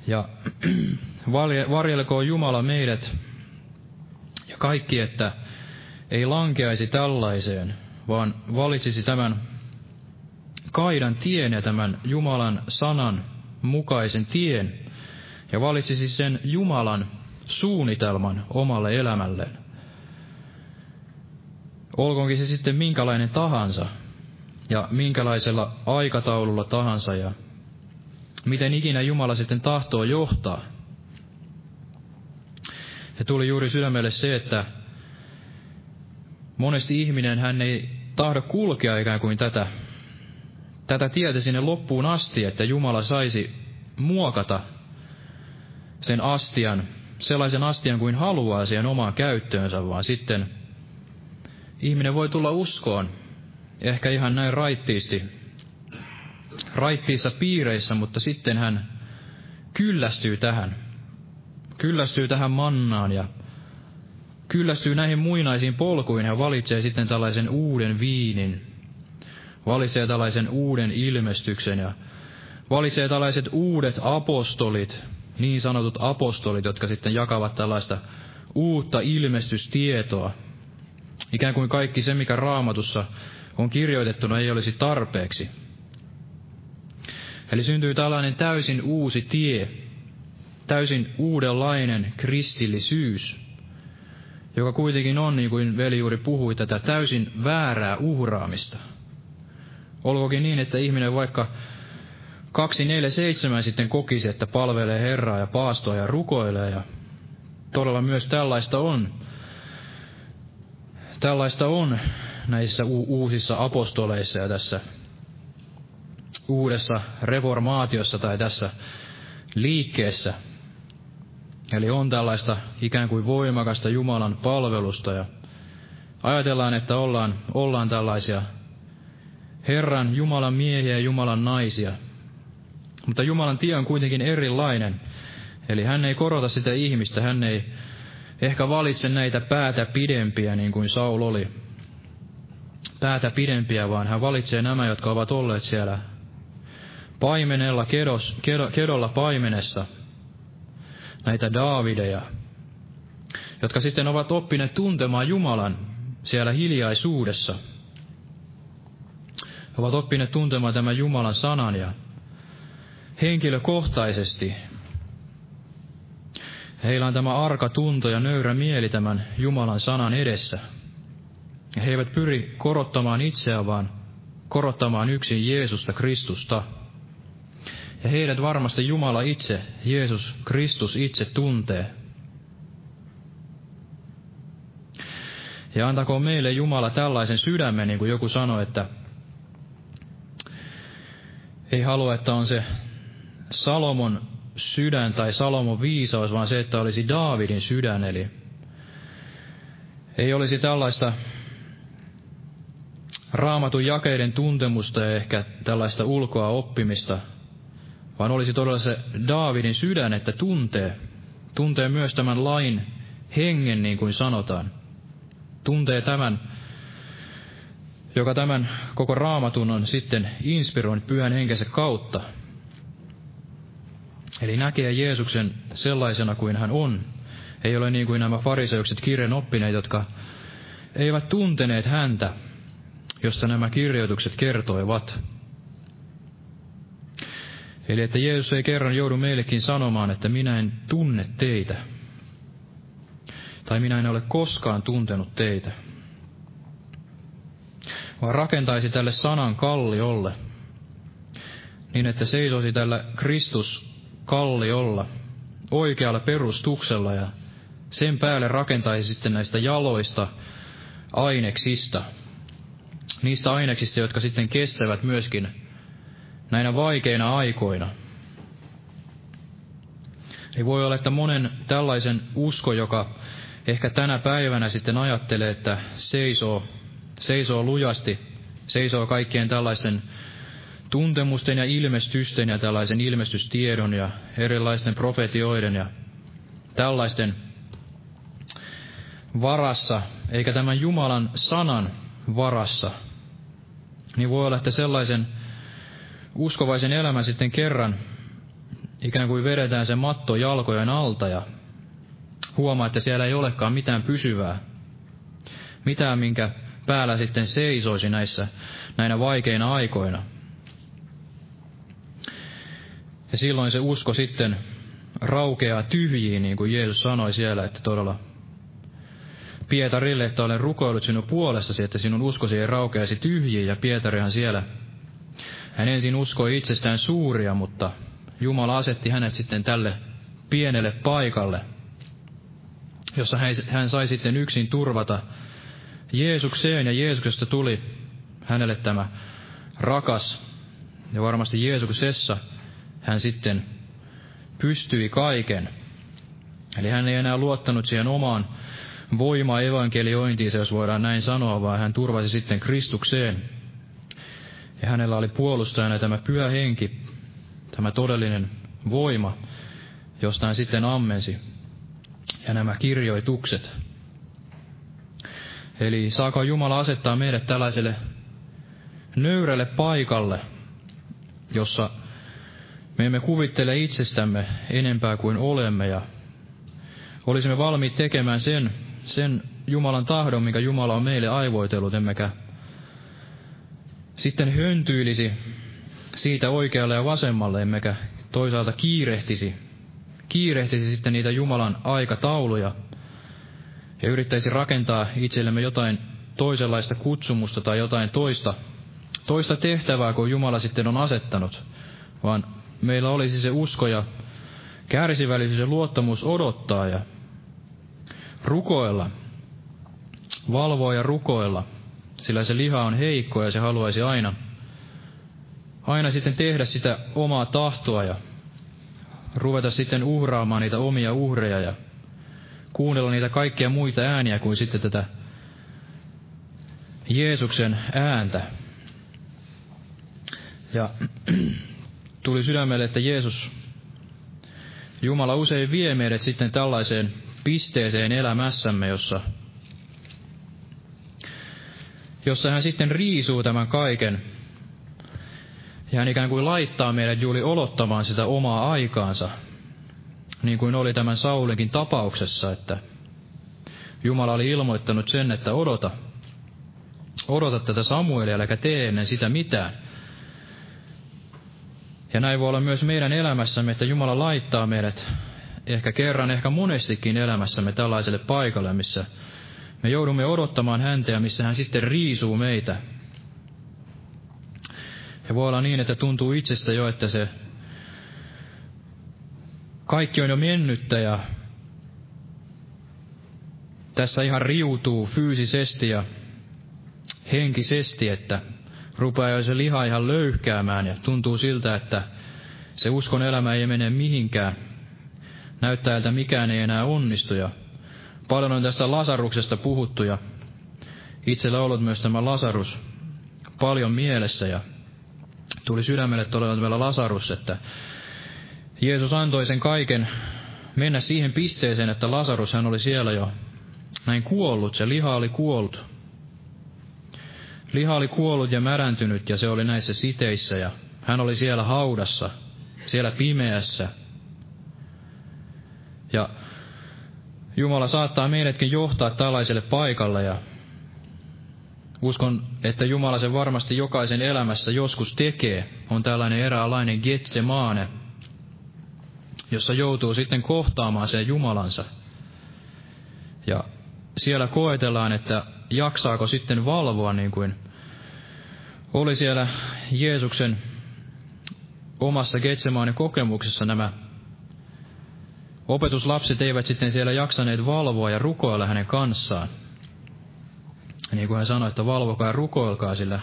[SPEAKER 4] Ja varjelkoon Jumala meidät ja kaikki, että ei lankeaisi tällaiseen, vaan valitsisi tämän kaidan tien ja tämän Jumalan sanan mukaisen tien ja valitsisi sen Jumalan suunnitelman omalle elämälleen. Olkoonkin se sitten minkälainen tahansa ja minkälaisella aikataululla tahansa ja miten ikinä Jumala sitten tahtoo johtaa. Ja tuli juuri sydämelle se, että monesti ihminen hän ei tahdo kulkea ikään kuin tätä, tätä tietä sinne loppuun asti, että Jumala saisi muokata sen astian, sellaisen astian kuin haluaa siihen omaan käyttöönsä, vaan sitten ihminen voi tulla uskoon, ehkä ihan näin raittiisti, raittiissa piireissä, mutta sitten hän kyllästyy tähän, kyllästyy tähän mannaan ja kyllästyy näihin muinaisiin polkuihin ja valitsee sitten tällaisen uuden viinin, valitsee tällaisen uuden ilmestyksen ja valitsee tällaiset uudet apostolit, niin sanotut apostolit, jotka sitten jakavat tällaista uutta ilmestystietoa. Ikään kuin kaikki se, mikä raamatussa on kirjoitettuna, ei olisi tarpeeksi. Eli syntyy tällainen täysin uusi tie, täysin uudenlainen kristillisyys, joka kuitenkin on, niin kuin veli juuri puhui, tätä täysin väärää uhraamista. Olkoonkin niin, että ihminen vaikka 247 sitten kokisi, että palvelee Herraa ja paastoa ja rukoilee ja todella myös tällaista on. Tällaista on näissä uusissa apostoleissa ja tässä uudessa reformaatiossa tai tässä liikkeessä. Eli on tällaista ikään kuin voimakasta Jumalan palvelusta ja ajatellaan, että ollaan, ollaan tällaisia Herran Jumalan miehiä ja Jumalan naisia – mutta Jumalan tie on kuitenkin erilainen. Eli hän ei korota sitä ihmistä, hän ei ehkä valitse näitä päätä pidempiä niin kuin Saul oli. Päätä pidempiä, vaan hän valitsee nämä, jotka ovat olleet siellä paimenella, kedos, kedo, kedolla paimenessa, näitä Daavideja, jotka sitten ovat oppineet tuntemaan Jumalan siellä hiljaisuudessa. He ovat oppineet tuntemaan tämän Jumalan sanan ja henkilökohtaisesti. Heillä on tämä arka tunto ja nöyrä mieli tämän Jumalan sanan edessä. He eivät pyri korottamaan itseään, vaan korottamaan yksin Jeesusta Kristusta. Ja heidät varmasti Jumala itse, Jeesus Kristus itse tuntee. Ja antakoon meille Jumala tällaisen sydämen, niin kuin joku sanoi, että ei halua, että on se Salomon sydän tai Salomon viisaus, vaan se, että olisi Daavidin sydän, eli ei olisi tällaista raamatun jakeiden tuntemusta ja ehkä tällaista ulkoa oppimista, vaan olisi todella se Daavidin sydän, että tuntee, tuntee myös tämän lain hengen, niin kuin sanotaan. Tuntee tämän, joka tämän koko raamatun on sitten inspiroinut pyhän henkensä kautta. Eli näkee Jeesuksen sellaisena kuin hän on. Ei ole niin kuin nämä fariseukset kirjan oppineet, jotka eivät tunteneet häntä, josta nämä kirjoitukset kertoivat. Eli että Jeesus ei kerran joudu meillekin sanomaan, että minä en tunne teitä. Tai minä en ole koskaan tuntenut teitä. Vaan rakentaisi tälle sanan kalliolle, niin että seisoisi tällä Kristus kalliolla, oikealla perustuksella ja sen päälle rakentaisi sitten näistä jaloista aineksista, niistä aineksista, jotka sitten kestävät myöskin näinä vaikeina aikoina. Ei voi olla, että monen tällaisen usko, joka ehkä tänä päivänä sitten ajattelee, että seisoo, seisoo lujasti, seisoo kaikkien tällaisten tuntemusten ja ilmestysten ja tällaisen ilmestystiedon ja erilaisten profetioiden ja tällaisten varassa, eikä tämän Jumalan sanan varassa, niin voi olla, että sellaisen uskovaisen elämän sitten kerran ikään kuin vedetään se matto jalkojen alta ja huomaa, että siellä ei olekaan mitään pysyvää. Mitään, minkä päällä sitten seisoisi näissä, näinä vaikeina aikoina. Ja silloin se usko sitten raukeaa tyhjiin, niin kuin Jeesus sanoi siellä, että todella Pietarille, että olen rukoillut sinun puolestasi, että sinun uskosi ei raukeaisi tyhjiin, ja Pietarihan siellä, hän ensin uskoi itsestään suuria, mutta Jumala asetti hänet sitten tälle pienelle paikalle, jossa hän sai sitten yksin turvata Jeesukseen, ja Jeesuksesta tuli hänelle tämä rakas, ja varmasti Jeesuksessa hän sitten pystyi kaiken. Eli hän ei enää luottanut siihen omaan voima evankeliointiinsa, jos voidaan näin sanoa, vaan hän turvasi sitten Kristukseen. Ja hänellä oli puolustajana tämä pyhä henki, tämä todellinen voima, josta hän sitten ammensi. Ja nämä kirjoitukset. Eli saako Jumala asettaa meidät tällaiselle nöyrälle paikalle, jossa me emme kuvittele itsestämme enempää kuin olemme ja olisimme valmiit tekemään sen, sen Jumalan tahdon, minkä Jumala on meille aivoitellut, emmekä sitten höntyilisi siitä oikealle ja vasemmalle, emmekä toisaalta kiirehtisi, kiirehtisi sitten niitä Jumalan aikatauluja ja yrittäisi rakentaa itsellemme jotain toisenlaista kutsumusta tai jotain toista, toista tehtävää kuin Jumala sitten on asettanut, vaan meillä olisi se usko ja kärsivällisyys ja luottamus odottaa ja rukoilla, valvoa ja rukoilla, sillä se liha on heikko ja se haluaisi aina, aina sitten tehdä sitä omaa tahtoa ja ruveta sitten uhraamaan niitä omia uhreja ja kuunnella niitä kaikkia muita ääniä kuin sitten tätä Jeesuksen ääntä. Ja tuli sydämelle, että Jeesus, Jumala usein vie meidät sitten tällaiseen pisteeseen elämässämme, jossa, jossa hän sitten riisuu tämän kaiken. Ja hän ikään kuin laittaa meidät juuri olottamaan sitä omaa aikaansa, niin kuin oli tämän Saulinkin tapauksessa, että Jumala oli ilmoittanut sen, että odota, odota tätä Samuelia, äläkä tee ennen sitä mitään. Ja näin voi olla myös meidän elämässämme, että Jumala laittaa meidät ehkä kerran, ehkä monestikin elämässämme tällaiselle paikalle, missä me joudumme odottamaan häntä ja missä hän sitten riisuu meitä. Ja voi olla niin, että tuntuu itsestä jo, että se kaikki on jo mennyttä ja tässä ihan riutuu fyysisesti ja henkisesti, että rupeaa jo se liha ihan löyhkäämään ja tuntuu siltä, että se uskon elämä ei mene mihinkään. Näyttää, että mikään ei enää onnistu ja paljon on tästä Lasaruksesta puhuttu ja itsellä ollut myös tämä Lasarus paljon mielessä ja tuli sydämelle todella vielä Lasarus, että Jeesus antoi sen kaiken mennä siihen pisteeseen, että Lasarus hän oli siellä jo näin kuollut, se liha oli kuollut. Liha oli kuollut ja märäntynyt ja se oli näissä siteissä ja hän oli siellä haudassa, siellä pimeässä. Ja Jumala saattaa meidätkin johtaa tällaiselle paikalle ja uskon, että Jumala sen varmasti jokaisen elämässä joskus tekee. On tällainen eräänlainen Getsemaane, jossa joutuu sitten kohtaamaan sen Jumalansa. Ja siellä koetellaan, että jaksaako sitten valvoa niin kuin oli siellä Jeesuksen omassa Getsemaanin kokemuksessa nämä opetuslapset eivät sitten siellä jaksaneet valvoa ja rukoilla hänen kanssaan. Niin kuin hän sanoi, että valvokaa ja rukoilkaa, sillä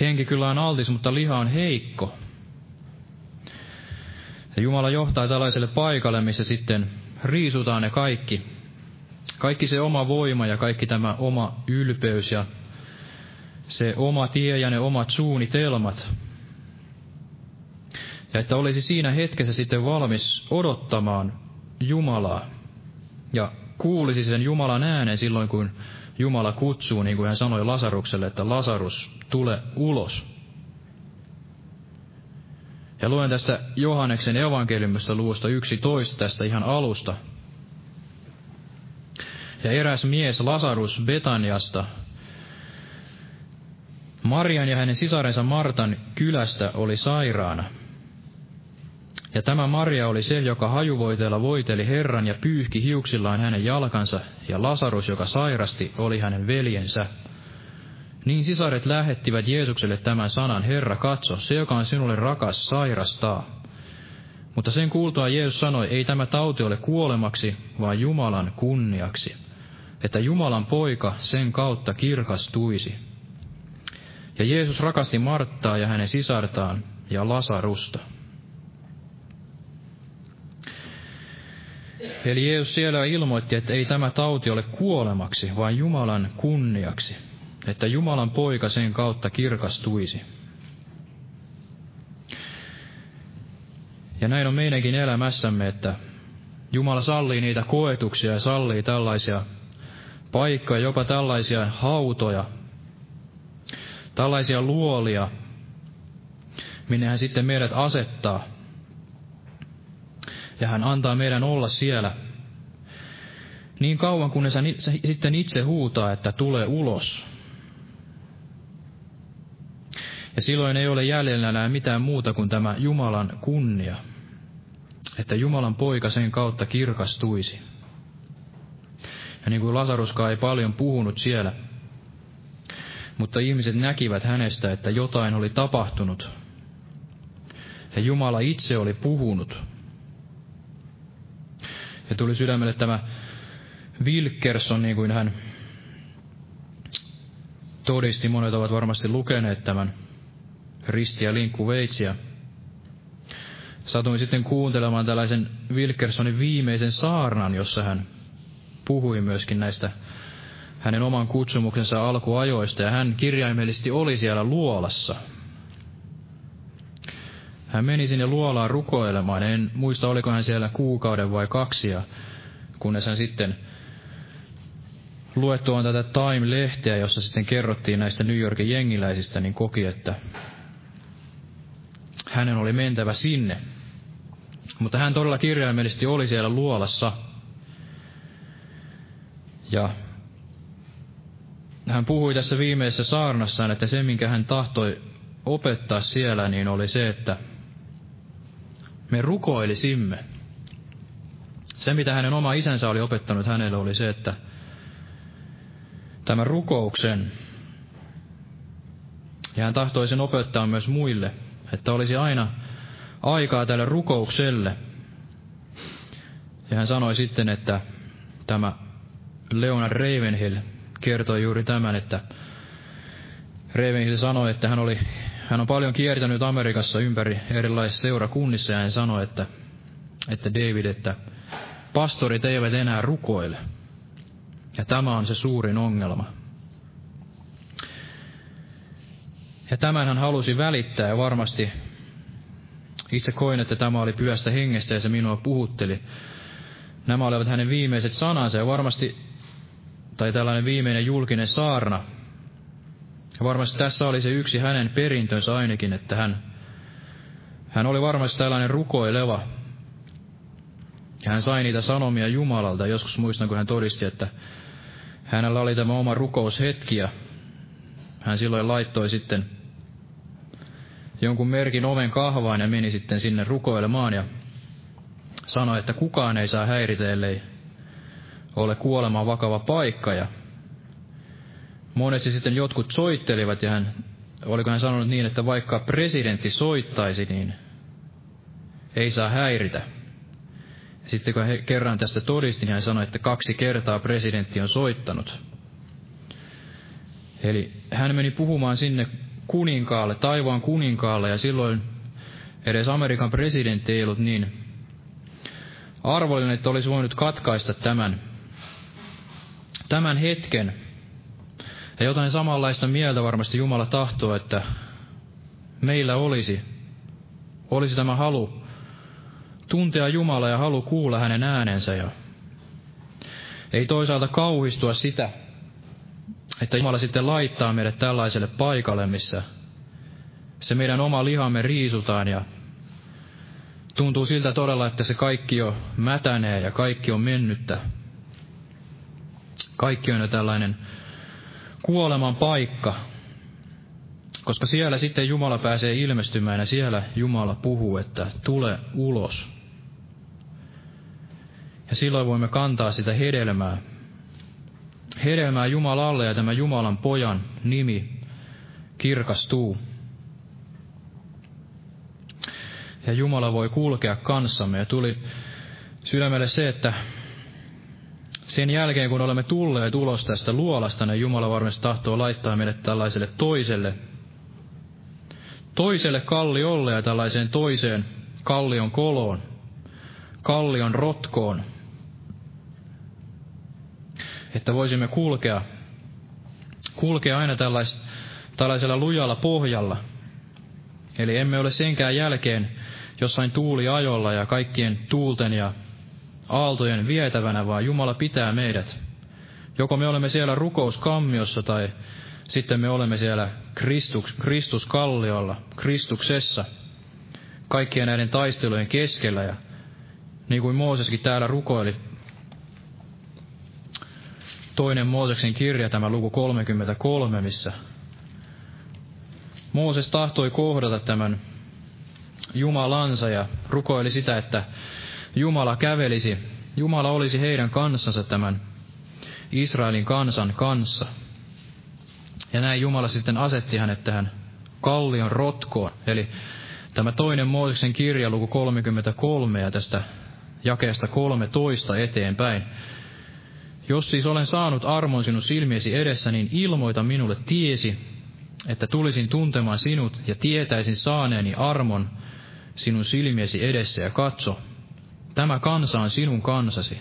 [SPEAKER 4] henki kyllä on altis, mutta liha on heikko. Ja Jumala johtaa tällaiselle paikalle, missä sitten riisutaan ne kaikki. Kaikki se oma voima ja kaikki tämä oma ylpeys ja se oma tie ja ne omat suunnitelmat. Ja että olisi siinä hetkessä sitten valmis odottamaan Jumalaa ja kuulisi sen Jumalan äänen silloin, kun Jumala kutsuu, niin kuin hän sanoi Lasarukselle, että Lasarus, tule ulos. Ja luen tästä Johanneksen evankeliumista luvusta 11 tästä ihan alusta. Ja eräs mies Lasarus Betaniasta, Marian ja hänen sisarensa Martan kylästä oli sairaana. Ja tämä Maria oli se, joka hajuvoiteella voiteli Herran ja pyyhki hiuksillaan hänen jalkansa, ja Lasarus, joka sairasti, oli hänen veljensä. Niin sisaret lähettivät Jeesukselle tämän sanan, Herra, katso, se, joka on sinulle rakas, sairastaa. Mutta sen kuultua Jeesus sanoi, ei tämä tauti ole kuolemaksi, vaan Jumalan kunniaksi, että Jumalan poika sen kautta kirkastuisi. Ja Jeesus rakasti Marttaa ja hänen sisartaan ja Lasarusta. Eli Jeesus siellä ilmoitti, että ei tämä tauti ole kuolemaksi, vaan Jumalan kunniaksi, että Jumalan poika sen kautta kirkastuisi. Ja näin on meidänkin elämässämme, että Jumala sallii niitä koetuksia ja sallii tällaisia paikkoja, jopa tällaisia hautoja, tällaisia luolia, minne hän sitten meidät asettaa. Ja hän antaa meidän olla siellä niin kauan, kunnes hän sitten itse huutaa, että tulee ulos. Ja silloin ei ole jäljellä enää mitään muuta kuin tämä Jumalan kunnia, että Jumalan poika sen kautta kirkastuisi. Ja niin kuin Lasaruskaan ei paljon puhunut siellä, mutta ihmiset näkivät hänestä, että jotain oli tapahtunut. Ja Jumala itse oli puhunut. Ja tuli sydämelle tämä Wilkerson, niin kuin hän todisti, monet ovat varmasti lukeneet tämän Risti ja Linkku Veitsiä. Satuin sitten kuuntelemaan tällaisen Wilkersonin viimeisen saarnan, jossa hän puhui myöskin näistä hänen oman kutsumuksensa alkuajoista, ja hän kirjaimellisesti oli siellä luolassa. Hän meni sinne luolaan rukoilemaan, en muista oliko hän siellä kuukauden vai kaksi, ja kunnes hän sitten luettuaan tätä Time-lehteä, jossa sitten kerrottiin näistä New Yorkin jengiläisistä, niin koki, että hänen oli mentävä sinne. Mutta hän todella kirjaimellisesti oli siellä luolassa. Ja hän puhui tässä viimeisessä saarnassaan, että se, minkä hän tahtoi opettaa siellä, niin oli se, että me rukoilisimme. Se, mitä hänen oma isänsä oli opettanut hänelle, oli se, että tämän rukouksen, ja hän tahtoi sen opettaa myös muille, että olisi aina aikaa tälle rukoukselle. Ja hän sanoi sitten, että tämä Leonard Ravenhill kertoi juuri tämän, että Ravenhill sanoi, että hän, oli, hän on paljon kiertänyt Amerikassa ympäri erilaisissa seurakunnissa ja hän sanoi, että, että David, että pastorit eivät enää rukoile. Ja tämä on se suurin ongelma. Ja tämän hän halusi välittää ja varmasti itse koin, että tämä oli pyhästä hengestä ja se minua puhutteli. Nämä olivat hänen viimeiset sanansa ja varmasti, tai tällainen viimeinen julkinen saarna. Ja varmasti tässä oli se yksi hänen perintönsä ainakin, että hän, hän oli varmasti tällainen rukoileva. Ja hän sai niitä sanomia Jumalalta. Joskus muistan, kun hän todisti, että hänellä oli tämä oma rukoushetki ja hän silloin laittoi sitten jonkun merkin oven kahvaan ja meni sitten sinne rukoilemaan ja sanoi, että kukaan ei saa häiritä, ellei ole kuolemaan vakava paikka. Ja monesti sitten jotkut soittelivat ja hän, oliko hän sanonut niin, että vaikka presidentti soittaisi, niin ei saa häiritä. Sitten kun he kerran tästä todisti, niin hän sanoi, että kaksi kertaa presidentti on soittanut. Eli hän meni puhumaan sinne kuninkaalle, taivaan kuninkaalle, ja silloin edes Amerikan presidentti ei ollut niin arvollinen, että olisi voinut katkaista tämän, tämän hetken. Ja jotain samanlaista mieltä varmasti Jumala tahtoo, että meillä olisi, olisi tämä halu tuntea Jumala ja halu kuulla hänen äänensä ja ei toisaalta kauhistua sitä, että Jumala sitten laittaa meidät tällaiselle paikalle, missä se meidän oma lihamme riisutaan ja tuntuu siltä todella, että se kaikki jo mätänee ja kaikki on mennyttä. Kaikki on jo tällainen kuoleman paikka, koska siellä sitten Jumala pääsee ilmestymään ja siellä Jumala puhuu, että tule ulos. Ja silloin voimme kantaa sitä hedelmää. Hedelmää Jumalalle ja tämä Jumalan pojan nimi kirkastuu. Ja Jumala voi kulkea kanssamme. Ja tuli sydämelle se, että sen jälkeen kun olemme tulleet ulos tästä luolasta, niin Jumala varmasti tahtoo laittaa meidät tällaiselle toiselle, toiselle kalliolle ja tällaiseen toiseen kallion koloon, kallion rotkoon, että voisimme kulkea, kulkea aina tällais, tällaisella lujalla pohjalla. Eli emme ole senkään jälkeen jossain tuuliajolla ja kaikkien tuulten ja aaltojen vietävänä, vaan Jumala pitää meidät. Joko me olemme siellä rukouskammiossa tai sitten me olemme siellä Kristus, Kristuskalliolla, Kristuksessa, kaikkien näiden taistelujen keskellä. Ja niin kuin Mooseskin täällä rukoili, toinen Mooseksen kirja, tämä luku 33, missä Mooses tahtoi kohdata tämän Jumalansa ja rukoili sitä, että Jumala kävelisi, Jumala olisi heidän kanssansa tämän Israelin kansan kanssa. Ja näin Jumala sitten asetti hänet tähän kallion rotkoon. Eli tämä toinen Mooseksen kirja, luku 33 ja tästä jakeesta 13 eteenpäin. Jos siis olen saanut armon sinun silmiesi edessä, niin ilmoita minulle tiesi, että tulisin tuntemaan sinut ja tietäisin saaneeni armon sinun silmiesi edessä ja katso, tämä kansa on sinun kansasi.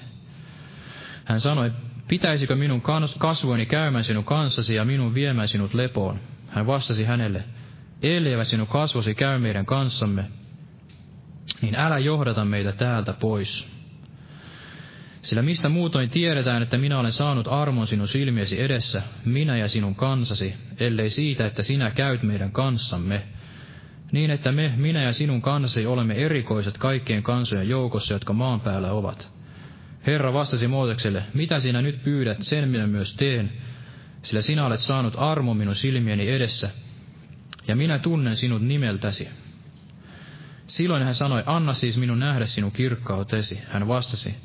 [SPEAKER 4] Hän sanoi, pitäisikö minun kasvoini käymään sinun kanssasi ja minun viemään sinut lepoon? Hän vastasi hänelle, elleivät sinun kasvosi käy meidän kanssamme, niin älä johdata meitä täältä pois. Sillä mistä muutoin tiedetään, että minä olen saanut armon sinun silmiesi edessä, minä ja sinun kansasi, ellei siitä, että sinä käyt meidän kanssamme, niin että me, minä ja sinun kansasi, olemme erikoiset kaikkien kansojen joukossa, jotka maan päällä ovat. Herra vastasi Moosekselle, mitä sinä nyt pyydät, sen minä myös teen, sillä sinä olet saanut armo minun silmieni edessä, ja minä tunnen sinut nimeltäsi. Silloin hän sanoi, anna siis minun nähdä sinun kirkkautesi. Hän vastasi,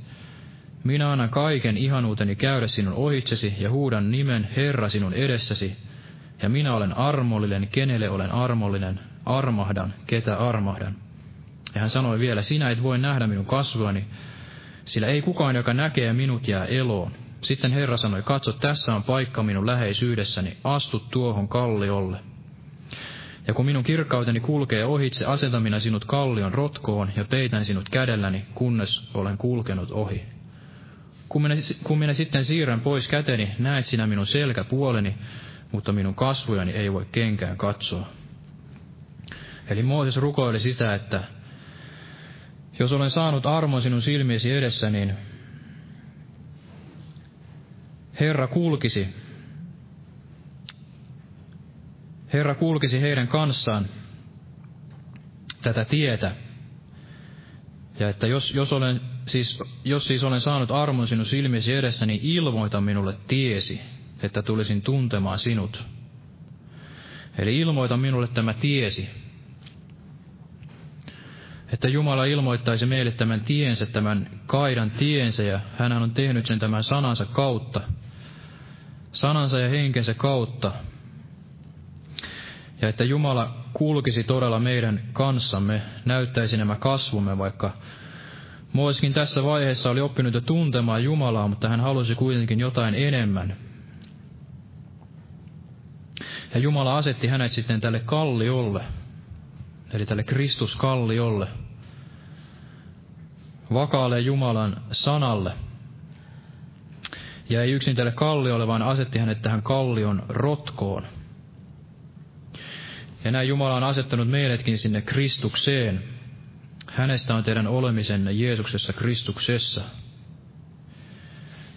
[SPEAKER 4] minä annan kaiken ihanuuteni käydä sinun ohitsesi ja huudan nimen Herra sinun edessäsi, ja minä olen armollinen, kenelle olen armollinen, armahdan, ketä armahdan. Ja hän sanoi vielä, sinä et voi nähdä minun kasvuani, sillä ei kukaan, joka näkee minut, jää eloon. Sitten Herra sanoi, katso, tässä on paikka minun läheisyydessäni, astu tuohon kalliolle. Ja kun minun kirkkauteni kulkee ohitse, asetan minä sinut kallion rotkoon ja peitän sinut kädelläni, kunnes olen kulkenut ohi. Kun minä, kun minä sitten siirrän pois käteni, näet sinä minun selkäpuoleni, mutta minun kasvojani ei voi kenkään katsoa. Eli Mooses rukoili sitä, että jos olen saanut armon sinun silmiesi edessä, niin Herra kulkisi. Herra kulkisi heidän kanssaan tätä tietä. Ja että jos, jos, olen, siis, jos siis olen saanut armon sinun silmiesi edessä, niin ilmoita minulle tiesi, että tulisin tuntemaan sinut. Eli ilmoita minulle tämä tiesi, että Jumala ilmoittaisi meille tämän tiensä, tämän kaidan tiensä, ja hän on tehnyt sen tämän sanansa kautta, sanansa ja henkensä kautta, ja että Jumala kulkisi todella meidän kanssamme, näyttäisi nämä kasvumme, vaikka Moiskin tässä vaiheessa oli oppinut jo tuntemaan Jumalaa, mutta hän halusi kuitenkin jotain enemmän. Ja Jumala asetti hänet sitten tälle kalliolle, eli tälle Kristuskalliolle, vakaalle Jumalan sanalle. Ja ei yksin tälle kalliolle, vaan asetti hänet tähän kallion rotkoon. Ja näin Jumala on asettanut meidätkin sinne Kristukseen. Hänestä on teidän olemisenne Jeesuksessa Kristuksessa.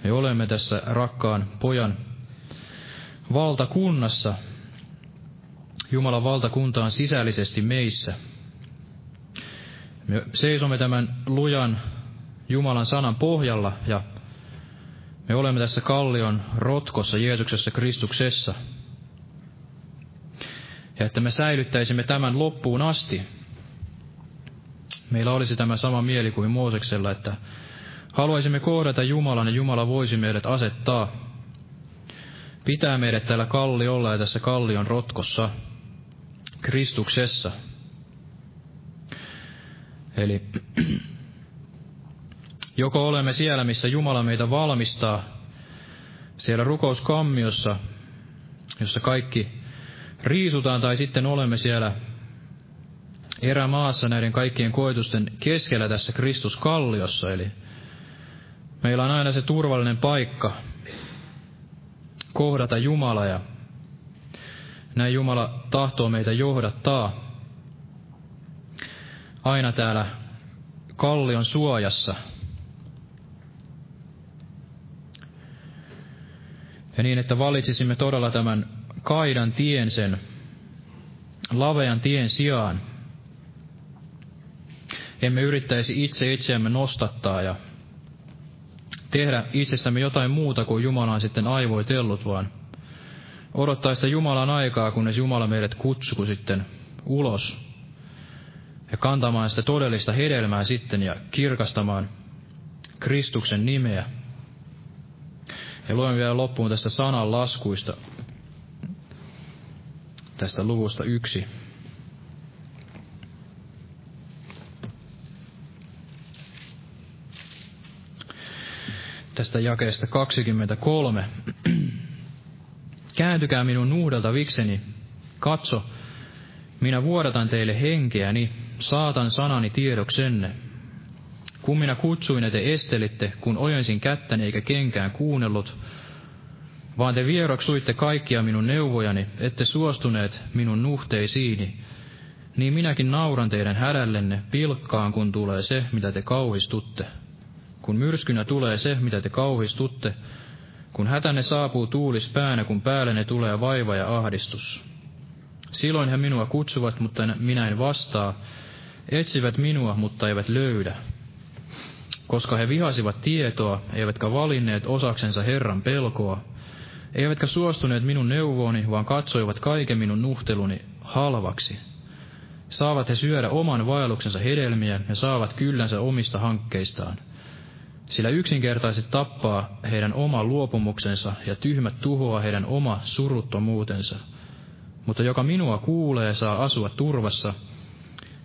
[SPEAKER 4] Me olemme tässä rakkaan pojan valtakunnassa. Jumalan valtakunta on sisällisesti meissä. Me seisomme tämän lujan Jumalan sanan pohjalla ja me olemme tässä kallion rotkossa Jeesuksessa Kristuksessa. Ja että me säilyttäisimme tämän loppuun asti. Meillä olisi tämä sama mieli kuin Mooseksella, että haluaisimme kohdata Jumalan ja Jumala voisi meidät asettaa. Pitää meidät täällä kalliolla ja tässä kallion rotkossa, Kristuksessa. Eli Joko olemme siellä, missä Jumala meitä valmistaa, siellä rukouskammiossa, jossa kaikki riisutaan, tai sitten olemme siellä erämaassa näiden kaikkien koetusten keskellä tässä Kristuskalliossa, eli meillä on aina se turvallinen paikka kohdata Jumala ja näin Jumala tahtoo meitä johdattaa aina täällä kallion suojassa – Ja niin, että valitsisimme todella tämän kaidan tien sen lavean tien sijaan. Emme yrittäisi itse itseämme nostattaa ja tehdä itsestämme jotain muuta kuin Jumala on sitten aivoitellut, vaan odottaa sitä Jumalan aikaa, kunnes Jumala meidät kutsuu sitten ulos ja kantamaan sitä todellista hedelmää sitten ja kirkastamaan Kristuksen nimeä. Ja luen vielä loppuun tästä sanan laskuista, tästä luvusta yksi. Tästä jakeesta 23. Kääntykää minun nuudelta vikseni. Katso, minä vuodatan teille henkeäni, saatan sanani tiedoksenne. Kun minä kutsuin, te estelitte, kun ojensin kättäni eikä kenkään kuunnellut, vaan te vieroksuitte kaikkia minun neuvojani, ette suostuneet minun nuhteisiini, niin minäkin nauran teidän hädällenne, pilkkaan kun tulee se, mitä te kauhistutte. Kun myrskynä tulee se, mitä te kauhistutte, kun hätänne saapuu tuulis päänä, kun päällenne tulee vaiva ja ahdistus. Silloin he minua kutsuvat, mutta minä en vastaa, etsivät minua, mutta eivät löydä koska he vihasivat tietoa, eivätkä valinneet osaksensa Herran pelkoa, eivätkä suostuneet minun neuvooni, vaan katsoivat kaiken minun nuhteluni halvaksi. Saavat he syödä oman vaelluksensa hedelmiä ja saavat kyllänsä omista hankkeistaan. Sillä yksinkertaiset tappaa heidän oma luopumuksensa ja tyhmät tuhoaa heidän oma suruttomuutensa. Mutta joka minua kuulee, saa asua turvassa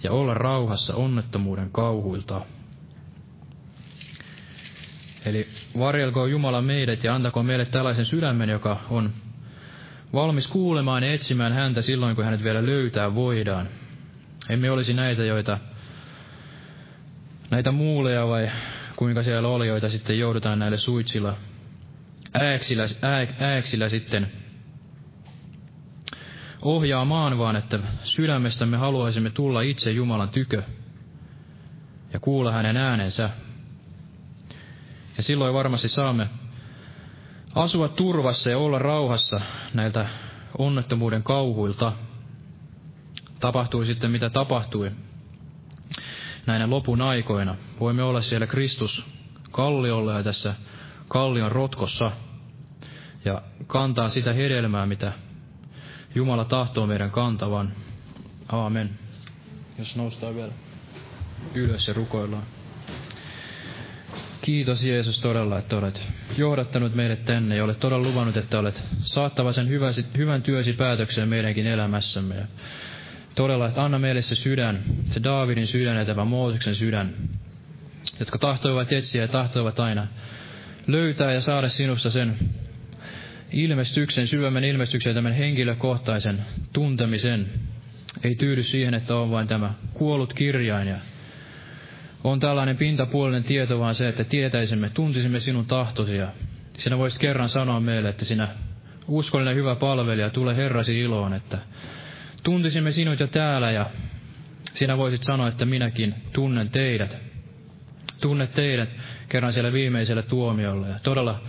[SPEAKER 4] ja olla rauhassa onnettomuuden kauhuilta. Eli varjelkoon Jumala meidät ja antako meille tällaisen sydämen, joka on valmis kuulemaan ja etsimään häntä silloin, kun hänet vielä löytää voidaan. Emme olisi näitä, joita, näitä muuleja vai kuinka siellä oli, joita sitten joudutaan näille suitsilla, ääksillä, ää, ääksillä sitten ohjaamaan, vaan että sydämestämme haluaisimme tulla itse Jumalan tykö ja kuulla hänen äänensä. Ja silloin varmasti saamme asua turvassa ja olla rauhassa näiltä onnettomuuden kauhuilta. Tapahtui sitten mitä tapahtui näinä lopun aikoina. Voimme olla siellä Kristus kalliolla ja tässä kallion rotkossa ja kantaa sitä hedelmää, mitä Jumala tahtoo meidän kantavan. Aamen. Jos noustaan vielä ylös ja rukoillaan. Kiitos Jeesus todella, että olet johdattanut meidät tänne ja olet todella luvannut, että olet saattava sen hyvän työsi päätökseen meidänkin elämässämme. Todella, että anna meille se sydän, se Daavidin sydän ja tämä Mooseksen sydän, jotka tahtoivat etsiä ja tahtoivat aina löytää ja saada sinusta sen ilmestyksen, syvemmän ilmestyksen ja tämän henkilökohtaisen tuntemisen. Ei tyydy siihen, että on vain tämä kuollut kirjain ja on tällainen pintapuolinen tieto, vaan se, että tietäisimme, tuntisimme sinun tahtosi ja sinä voisit kerran sanoa meille, että sinä uskollinen hyvä palvelija, tule Herrasi iloon, että tuntisimme sinut jo täällä ja sinä voisit sanoa, että minäkin tunnen teidät. Tunnet teidät kerran siellä viimeisellä tuomiolla. Ja todella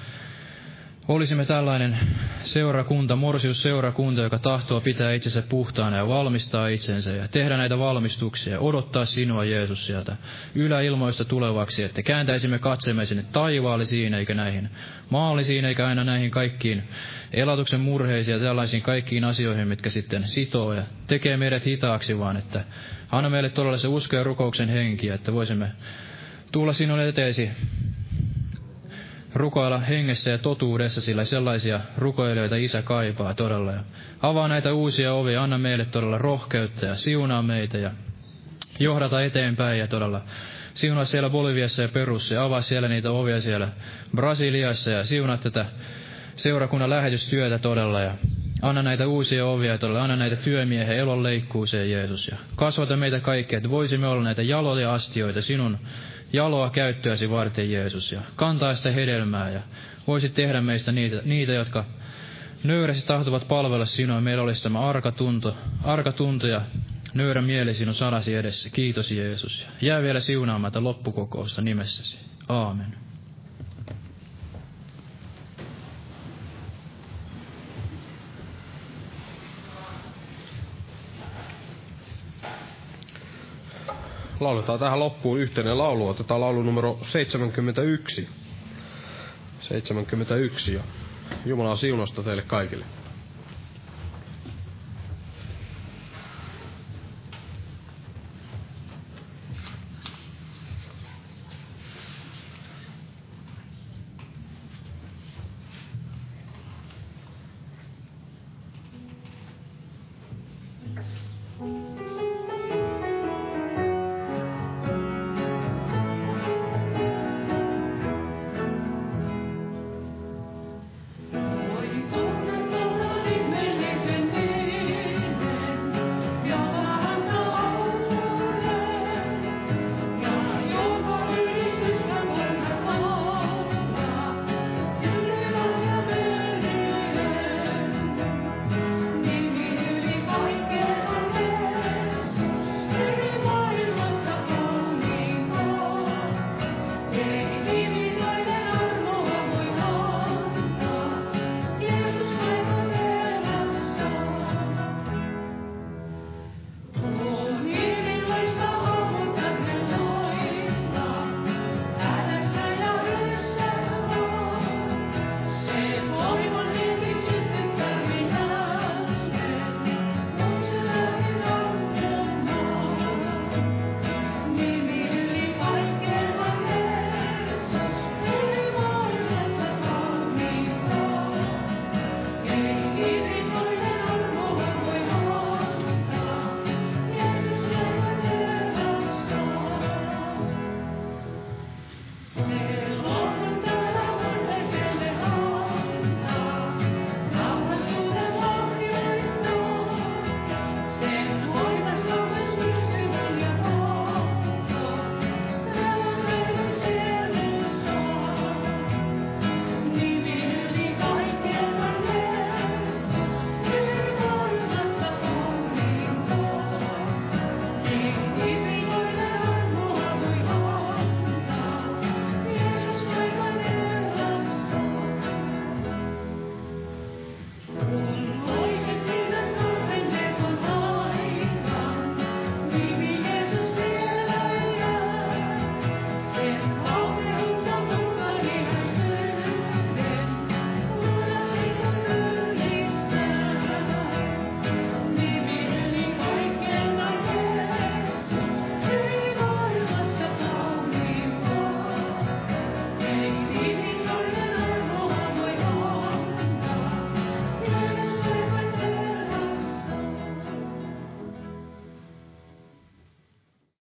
[SPEAKER 4] olisimme tällainen seurakunta, morsiusseurakunta, joka tahtoo pitää itsensä puhtaana ja valmistaa itsensä ja tehdä näitä valmistuksia ja odottaa sinua Jeesus sieltä yläilmoista tulevaksi, että kääntäisimme katseemme sinne taivaalle siinä eikä näihin maallisiin eikä aina näihin kaikkiin elatuksen murheisiin ja tällaisiin kaikkiin asioihin, mitkä sitten sitoo ja tekee meidät hitaaksi, vaan että anna meille todella se usko ja rukouksen henki, että voisimme tulla sinun eteesi rukoilla hengessä ja totuudessa, sillä sellaisia rukoilijoita Isä kaipaa todella. Ja avaa näitä uusia ovia, anna meille todella rohkeutta ja siunaa meitä ja johdata eteenpäin ja todella siunaa siellä Boliviassa ja Perussa ja avaa siellä niitä ovia siellä Brasiliassa ja siunaa tätä seurakunnan lähetystyötä todella ja anna näitä uusia ovia todella, anna näitä työmiehiä elon leikkuuseen Jeesus ja kasvata meitä kaikkia, että voisimme olla näitä jaloja astioita sinun jaloa käyttöäsi varten Jeesus ja kantaa sitä hedelmää ja voisit tehdä meistä niitä, niitä jotka nöyrästi tahtovat palvella sinua. Meillä olisi tämä arka tunto, arka tunto ja nöyrä mieli sinun sanasi edessä. Kiitos Jeesus. Jää vielä siunaamatta loppukokousta nimessäsi. Aamen.
[SPEAKER 2] Lauletaan tähän loppuun yhteinen laulu. Otetaan laulu numero 71. 71 ja Jumalan siunosta teille kaikille.